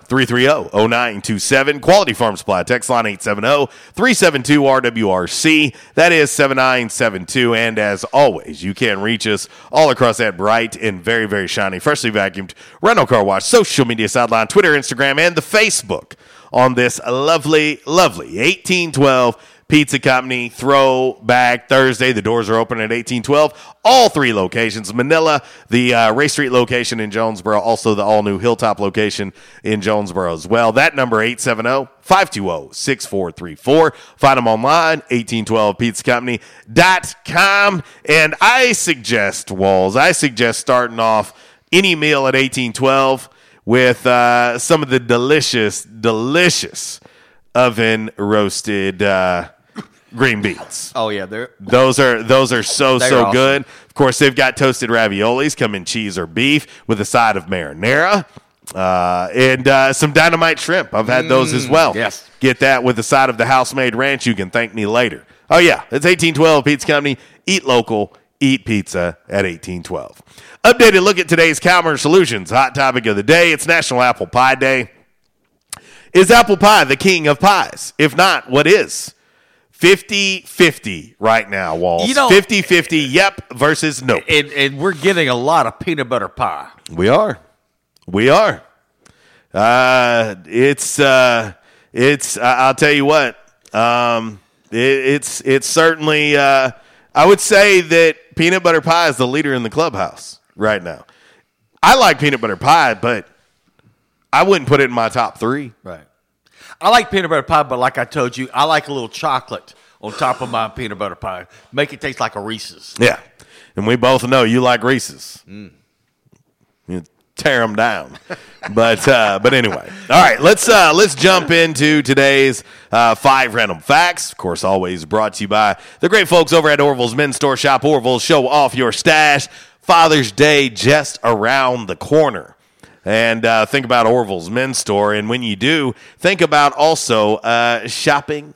870-330-0927. Quality Farm Supply text line 870-372-RWRC. That is 7972. And as always, you can reach us all across that bright and very, very shiny, freshly vacuumed Rhino Car Wash social media sideline, Twitter, Instagram, and the Facebook on this lovely, lovely 1812 Pizza Company Throwback Thursday. The doors are open at 1812. All three locations Manila, the uh, Ray Street location in Jonesboro, also the all new Hilltop location in Jonesboro as well. That number 870 520 6434. Find them online, 1812pizzacompany.com. And I suggest, Walls, I suggest starting off any meal at 1812 with uh, some of the delicious, delicious oven roasted uh, green beans. Oh yeah, they're Those are those are so so awesome. good. Of course, they've got toasted raviolis, come in cheese or beef with a side of marinara. Uh, and uh, some dynamite shrimp. I've had those as Mm, well. yes. Get that with the side of the house made ranch. You can thank me later. Oh, yeah. It's 1812 Pizza Company. Eat local, eat pizza at 1812. Updated look at today's Calmer Solutions. Hot topic of the day. It's National Apple Pie Day. Is apple pie the king of pies? If not, what is? 50 50 right now, Walls. You know- 50 50, yep, versus nope. and, and we're getting a lot of peanut butter pie. We are. We are. Uh, it's uh, it's. I'll tell you what. Um, it, it's it's certainly. Uh, I would say that peanut butter pie is the leader in the clubhouse right now. I like peanut butter pie, but I wouldn't put it in my top three. Right. I like peanut butter pie, but like I told you, I like a little chocolate on top of my peanut butter pie. Make it taste like a Reese's. Yeah, and we both know you like Reese's. Mm. You tear them down. but uh, but anyway, all right. Let's uh, let's jump into today's uh, five random facts. Of course, always brought to you by the great folks over at Orville's Men's Store Shop. Orville's show off your stash. Father's Day just around the corner. And uh, think about Orville's Men's Store. And when you do, think about also uh, shopping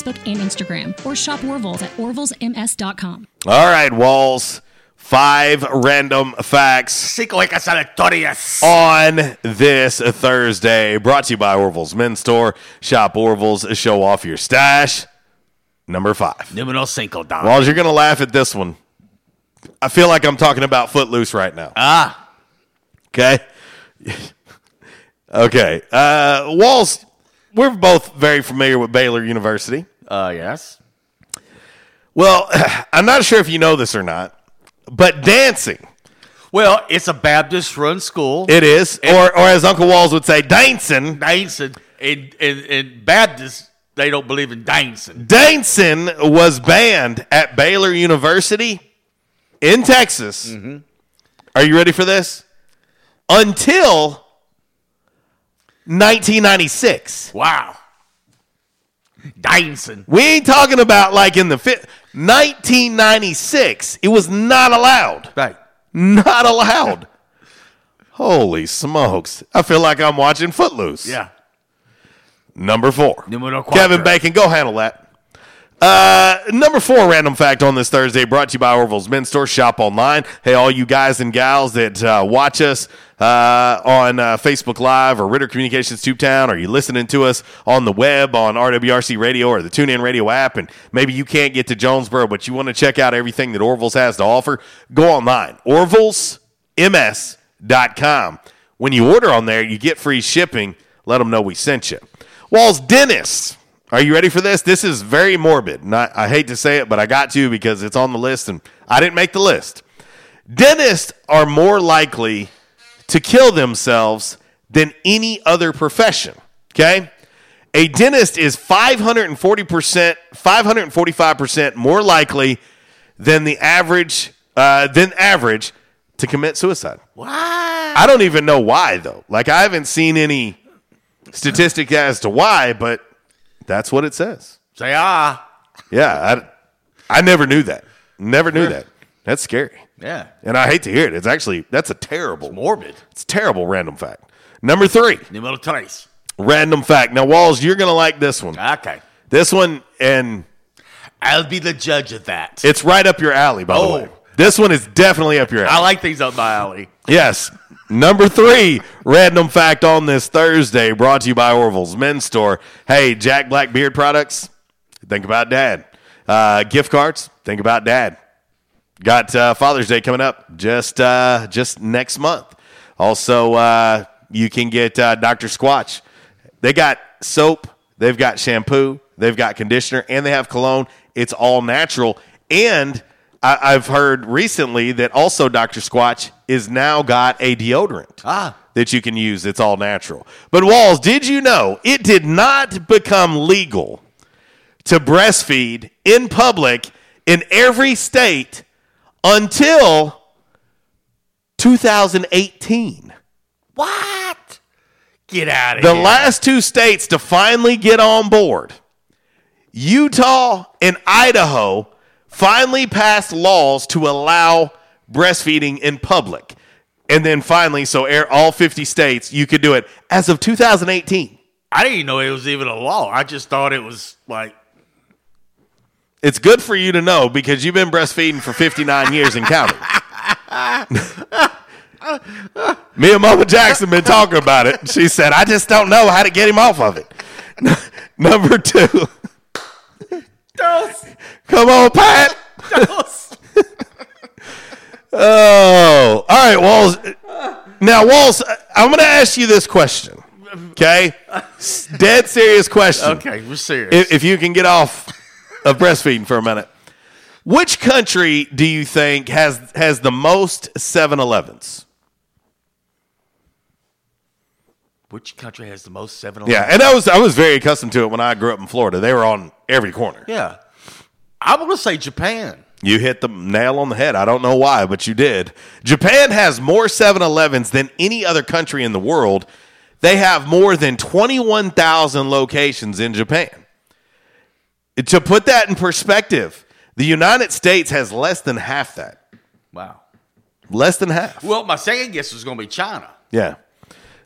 and Instagram, or shop Orville's at orvillesms.com. All right, Walls. Five random facts Cinco aleatorias. on this Thursday. Brought to you by Orville's Men's Store. Shop Orville's, show off your stash. Number five. Numero cinco, Don. Walls, you're going to laugh at this one. I feel like I'm talking about Footloose right now. Ah. Okay. [laughs] okay. Uh, Walls, we're both very familiar with Baylor University. Uh, yes. Well, [clears throat] I'm not sure if you know this or not, but dancing. Well, it's a Baptist run school. It is, or or as Uncle Walls would say, dancing. Dancing. And, and, and Baptists, they don't believe in dancing. Dancing was banned at Baylor University in Texas. Mm-hmm. Are you ready for this? Until 1996. Wow. Dancing. We ain't talking about like in the fi- 1996. It was not allowed. Right. Not allowed. Holy smokes. I feel like I'm watching Footloose. Yeah. Number four. Numero Kevin cuatro. Bacon, go handle that. Uh, number four random fact on this Thursday brought to you by Orville's Men's Store. Shop online. Hey, all you guys and gals that uh, watch us uh, on uh, Facebook Live or Ritter Communications Tubetown, or you listening to us on the web on RWRC Radio or the TuneIn Radio app, and maybe you can't get to Jonesboro, but you want to check out everything that Orville's has to offer, go online. Orville'sMS.com. When you order on there, you get free shipping. Let them know we sent you. Walls Dentists Are you ready for this? This is very morbid. Not, I hate to say it, but I got to because it's on the list and I didn't make the list. Dentists are more likely to kill themselves than any other profession. Okay? A dentist is 540%, 545% more likely than the average, uh, than average to commit suicide. Why? I don't even know why though. Like I haven't seen any statistic as to why, but that's what it says. Say ah. Yeah, I, I never knew that. Never knew that. That's scary. Yeah. And I hate to hear it. It's actually that's a terrible morbid. It's a terrible random fact. Number three. Numero tres. Random fact. Now, Walls, you're gonna like this one. Okay. This one and I'll be the judge of that. it's right up your alley, by the Oh. way. This one is definitely up your alley. I like things up my alley. Yes. Number three, random fact on this Thursday, brought to you by Orville's Men's Store. Hey, Jack Black Beard products, think about dad. Uh, gift cards, think about dad. Got uh, Father's Day coming up just uh, just next month. Also, uh, you can get uh, Dr. Squatch. They got soap, they've got shampoo, they've got conditioner, and they have cologne. It's all natural. And I- I've heard recently that also Dr. Squatch is now got a deodorant Ah. that you can use. It's all natural. But Walls, did you know it did not become legal to breastfeed in public in every state until 2018? What? Get out of The here. The last two states to finally get on board, Utah and Idaho, finally passed laws to allow breastfeeding in public. And then finally, so air- all 50 states, you could do it as of 2018. I didn't even know it was even a law. I just thought it was like It's good for you to know because you've been breastfeeding for 59 years and counting. Me and Mama Jackson been talking about it. She said, I just don't know how to get him off of it. [laughs] Number two. Come on, Pat. [laughs] oh, all right, Walls. Now, Walls, I'm going to ask you this question. Okay, dead serious question. Okay, we're serious. If, if you can get off of breastfeeding for a minute, which country do you think has has the most 7-Elevens? Which country has the most seven Yeah, and I was I was very accustomed to it when I grew up in Florida. They were on every corner. Yeah. I'm gonna say Japan. You hit the nail on the head. I don't know why, but you did. Japan has more 7-Elevens than any other country in the world. They have more than 21,000 locations in Japan. To put that in perspective, the United States has less than half that. Wow. Less than half. Well, my second guess was gonna be China. Yeah.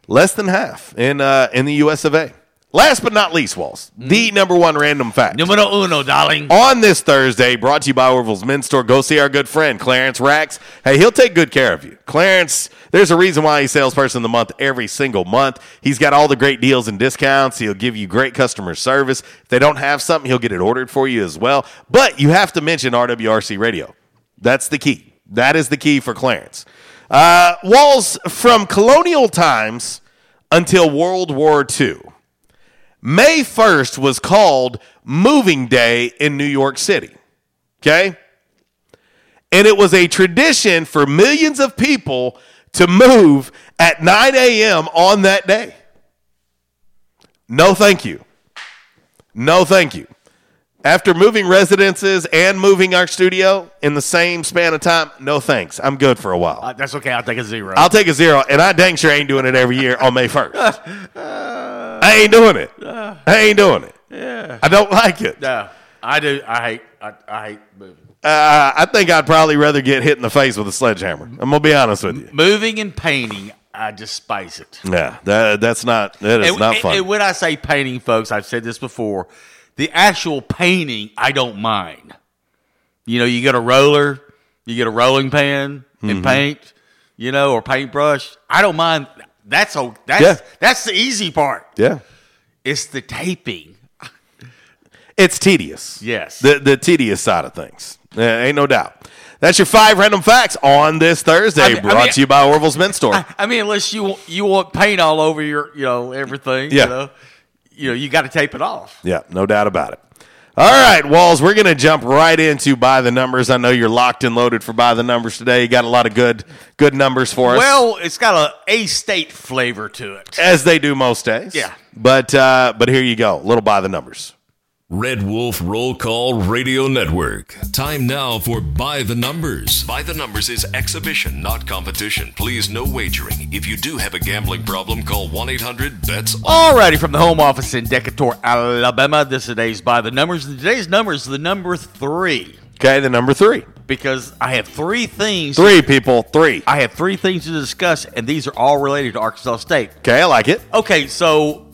Less than half in uh, in the US of A. Last but not least, Walls, the number one random fact. Numero uno, darling. On this Thursday, brought to you by Orville's Men's Store, go see our good friend Clarence Rax. Hey, he'll take good care of you. Clarence, there's a reason why he's salesperson of the month every single month. He's got all the great deals and discounts. He'll give you great customer service. If they don't have something, he'll get it ordered for you as well. But you have to mention RWRC Radio. That's the key. That is the key for Clarence. Uh, Walls from colonial times until World War II. May 1st was called Moving Day in New York City. Okay? And it was a tradition for millions of people to move at 9 a.m. on that day. No, thank you. No, thank you. After moving residences and moving our studio in the same span of time, no thanks. I'm good for a while. Uh, that's okay. I'll take a zero. I'll take a zero, and I dang sure ain't doing it every year on May 1st. [laughs] I ain't doing it. I ain't doing it. Yeah. I don't like it. No, I do. I hate. I, I hate moving. Uh, I think I'd probably rather get hit in the face with a sledgehammer. I'm gonna be honest with you. Moving and painting, I despise it. Yeah, that, that's not that is and, not fun. and when I say painting, folks, I've said this before. The actual painting, I don't mind. You know, you get a roller, you get a rolling pan and Mhm. paint, you know, or paintbrush. I don't mind. That's a, that's Yeah. that's the easy part. yeah, It's the taping. [laughs] it's tedious. Yes. the the tedious side of things. Uh, ain't no doubt. That's your five random facts on this Thursday, I mean- I brought mean- to you by Orville's Men's Store. I mean, unless you you want paint all over your, you know, everything. Yeah. You know, you know you got to tape it off. Yeah, no doubt about it. All right, Walls, we're going to jump right into by the numbers. I know you're locked and loaded for by the numbers today. You got a lot of good good numbers for us. Well, it's got a A State flavor to it. as they do most days. Yeah. But uh, but here you go. Little by the numbers. Red Wolf Roll Call Radio Network. Time now for By the Numbers. By the Numbers is exhibition, not competition. Please, no wagering. If you do have a gambling problem, call 1 800 BETS. Alrighty, from the home office in Decatur, Alabama, this is today's by the numbers. And Today's number is the number three Okay, the number three. because I have three things. Three people, three. I have three things to discuss, and these are all related to Arkansas State. Okay, I like it. Okay, so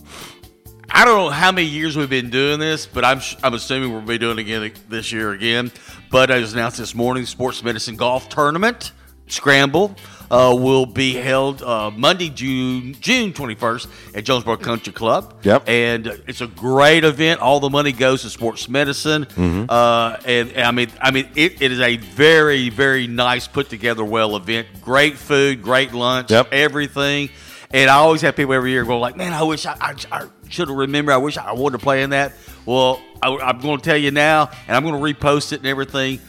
I don't know how many years we've been doing this, but I'm I'm assuming we'll be doing it again this year again. But as announced this morning, Sports Medicine Golf Tournament Scramble uh, will be held uh, Monday, June June 21st at Jonesboro Country Club. Yep. and it's a great event. All the money goes to sports medicine, Mhm. uh, and, and I mean, I mean, it, it is a very very nice put together well event. Great food, great lunch, Yep. everything. And I always have people every year go like, "Man, I wish I, I, I should have remembered. I wish I wanted to play in that." Well, I, I'm going to tell you now, and I'm going to repost it and everything.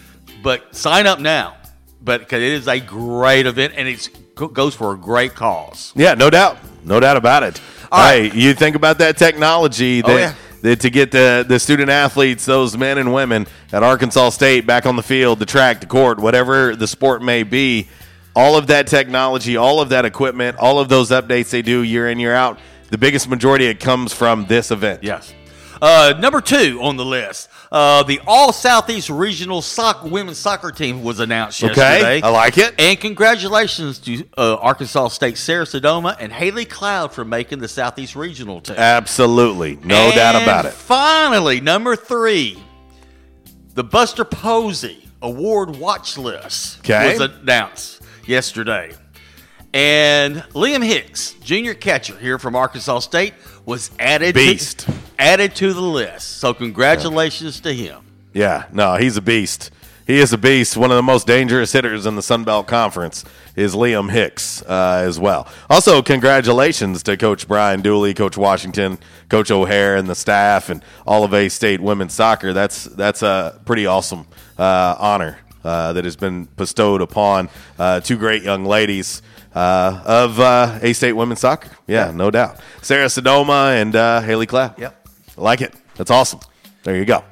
But sign up now, but because it is a great event and it goes for a great cause. Yeah, no doubt, no doubt about it. hey, you think about that technology oh, that, Oh, yeah. that to get the the student athletes, those men and women at Arkansas State back on the field, the track, the court, whatever the sport may be. All of that technology, all of that equipment, all of those updates they do year in year out. The biggest majority it comes from this event. Yes. Uh, number two on the list, uh, the All Southeast Regional Women's Soccer Team was announced Okay, yesterday. I like it. And congratulations to uh, Arkansas State Sarah Sodoma and Haley Cloud for making the Southeast Regional team. Absolutely, no doubt about it. Finally, number three, the Buster Posey Award Watch List Okay. was announced yesterday. And Liam Hicks, junior catcher here from Arkansas State, was added Beast. To, added to the list. So congratulations to him. Yeah, no, he's a beast. He is a beast. One of the most dangerous hitters in the Sun Belt Conference is Liam Hicks uh, as well. Also, congratulations to Coach Brian Dooley, Coach Washington, Coach O'Hare, and the staff, and all of A State women's soccer. That's that's a pretty awesome uh, honor uh, that has been bestowed upon uh, two great young ladies. Uh, of uh, A State women's soccer, yeah, no doubt. Sarah Sodoma and uh, Haley Cloud. Yep, I like it. That's awesome. There you go.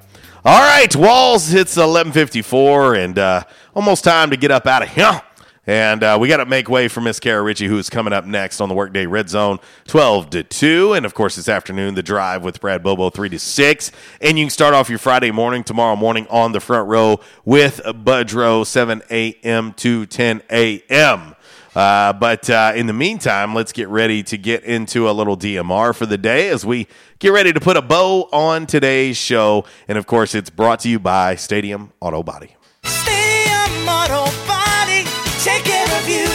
All right, Walls. It's eleven fifty four, and uh, almost time to get up out of here. And uh, we got to make way for Miss Kara Ritchie, who is coming up next on the Workday Red Zone, twelve to two, and of course this afternoon the drive with Brad Bobo, three to six. And you can start off your Friday morning tomorrow morning on the front row with Budrow, seven a.m. to ten a.m. Uh, but uh, in the meantime, let's get ready to get into a little DMR for the day as we get ready to put a bow on today's show. And of course, it's brought to you by Stadium Auto Body. Stadium Auto Body, take care of you.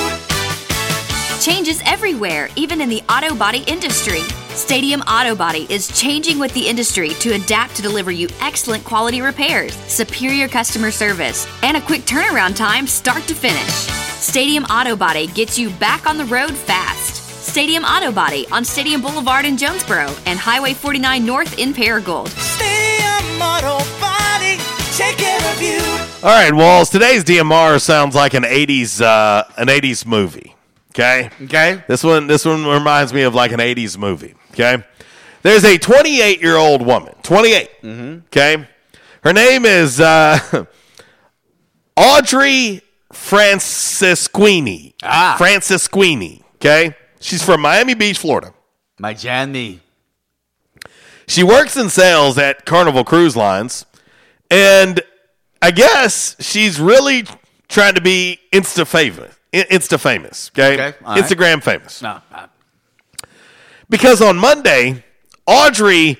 Changes everywhere, even in the auto body industry. Stadium Auto Body is changing with the industry to adapt to deliver you excellent quality repairs, superior customer service, and a quick turnaround time start to finish. Stadium Auto Body gets you back on the road fast. Stadium Auto Body on Stadium Boulevard in Jonesboro and Highway 49 North in Paragould. Stadium Auto Body, take care of you. All right, Walls. Today's DMR sounds like an '80s uh, an '80s movie. Okay. Okay. This one this one reminds me of like an '80s movie. Okay. There's a 28 year old woman. 28. Okay. Her name is uh, [laughs] Audrey Francisquini. Ah. Francisquini. Okay. She's from Miami Beach, Florida. My Johnny. She works in sales at Carnival Cruise Lines, and I guess she's really trying to be Insta famous. Insta famous, okay? Okay, right. Instagram famous. No. Because on Monday, Audrey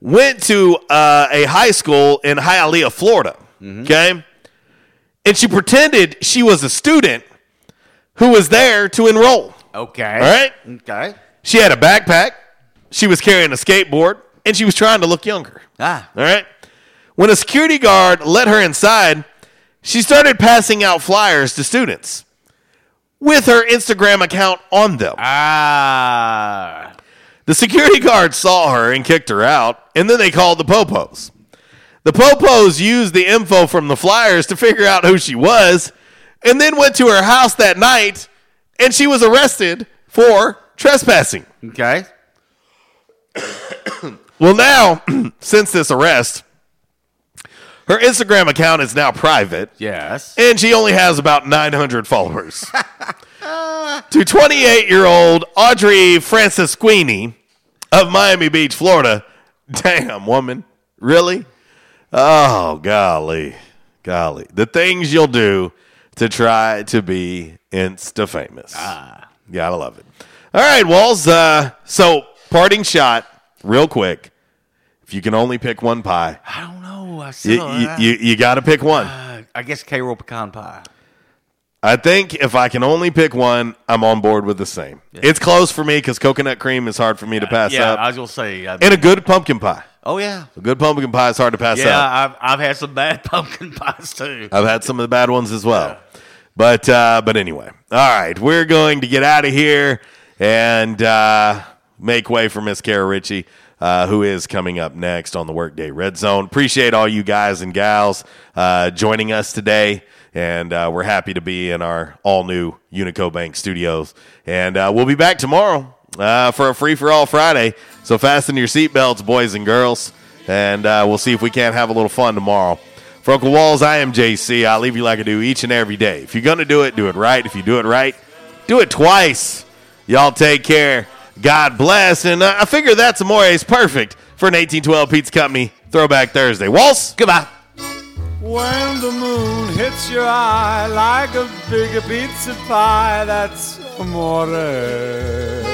went to uh, a high school in Hialeah, Florida, okay? And she pretended she was a student who was there to enroll. Okay. All right? Okay. She had a backpack. She was carrying a skateboard, and she was trying to look younger. Ah. All right. When a security guard let her inside, she started passing out flyers to students with her Instagram account on them. Ah. The security guard saw her and kicked her out, and then they called the Popos. The Popos used the info from the flyers to figure out who she was, and then went to her house that night, and she was arrested for trespassing. Okay. Well, now, [clears throat] since this arrest, her Instagram account is now private. Yes. And she only has about 900 followers. [laughs] to 28 year old Audrey Francisquini of Miami Beach, Florida. Damn, woman. Really? Oh, golly. Golly. The things you'll do to try to be insta famous. Ah. Gotta love it. All right, Walls. Uh, so, parting shot, real quick. If you can only pick one pie, I don't I you, still, you, you, you got to pick one. uh, I guess Karo pecan pie. I think if I can only pick one, I'm on board with the same. It's close for me because coconut cream is hard for me to pass yeah, up. I was gonna say. I, and a good pumpkin pie. oh yeah. A good pumpkin pie is hard to pass Yeah, up. I've I've had some bad [laughs] pumpkin pies too. I've had some of the bad ones as well. But uh, but anyway, all right, we're going to get out of here and uh, make way for Miss Kara Ritchie, uh, who is coming up next on the Workday Red Zone. Appreciate all you guys and gals uh, joining us today, and uh, we're happy to be in our all new Unico Bank studios. And uh, we'll be back tomorrow uh, for a free for all Friday. So fasten your seatbelts, boys and girls, and uh, we'll see if we can't have a little fun tomorrow. For Uncle Walls, I am JC. I leave you like I do each and every day. If you're going to do it, do it right. If you do it right, do it twice. Y'all take care. God bless. And I figure that's Amore's perfect for an 1812 Pizza Company Throwback Thursday. Walls, goodbye. When the moon hits your eye like a big pizza pie, that's amore.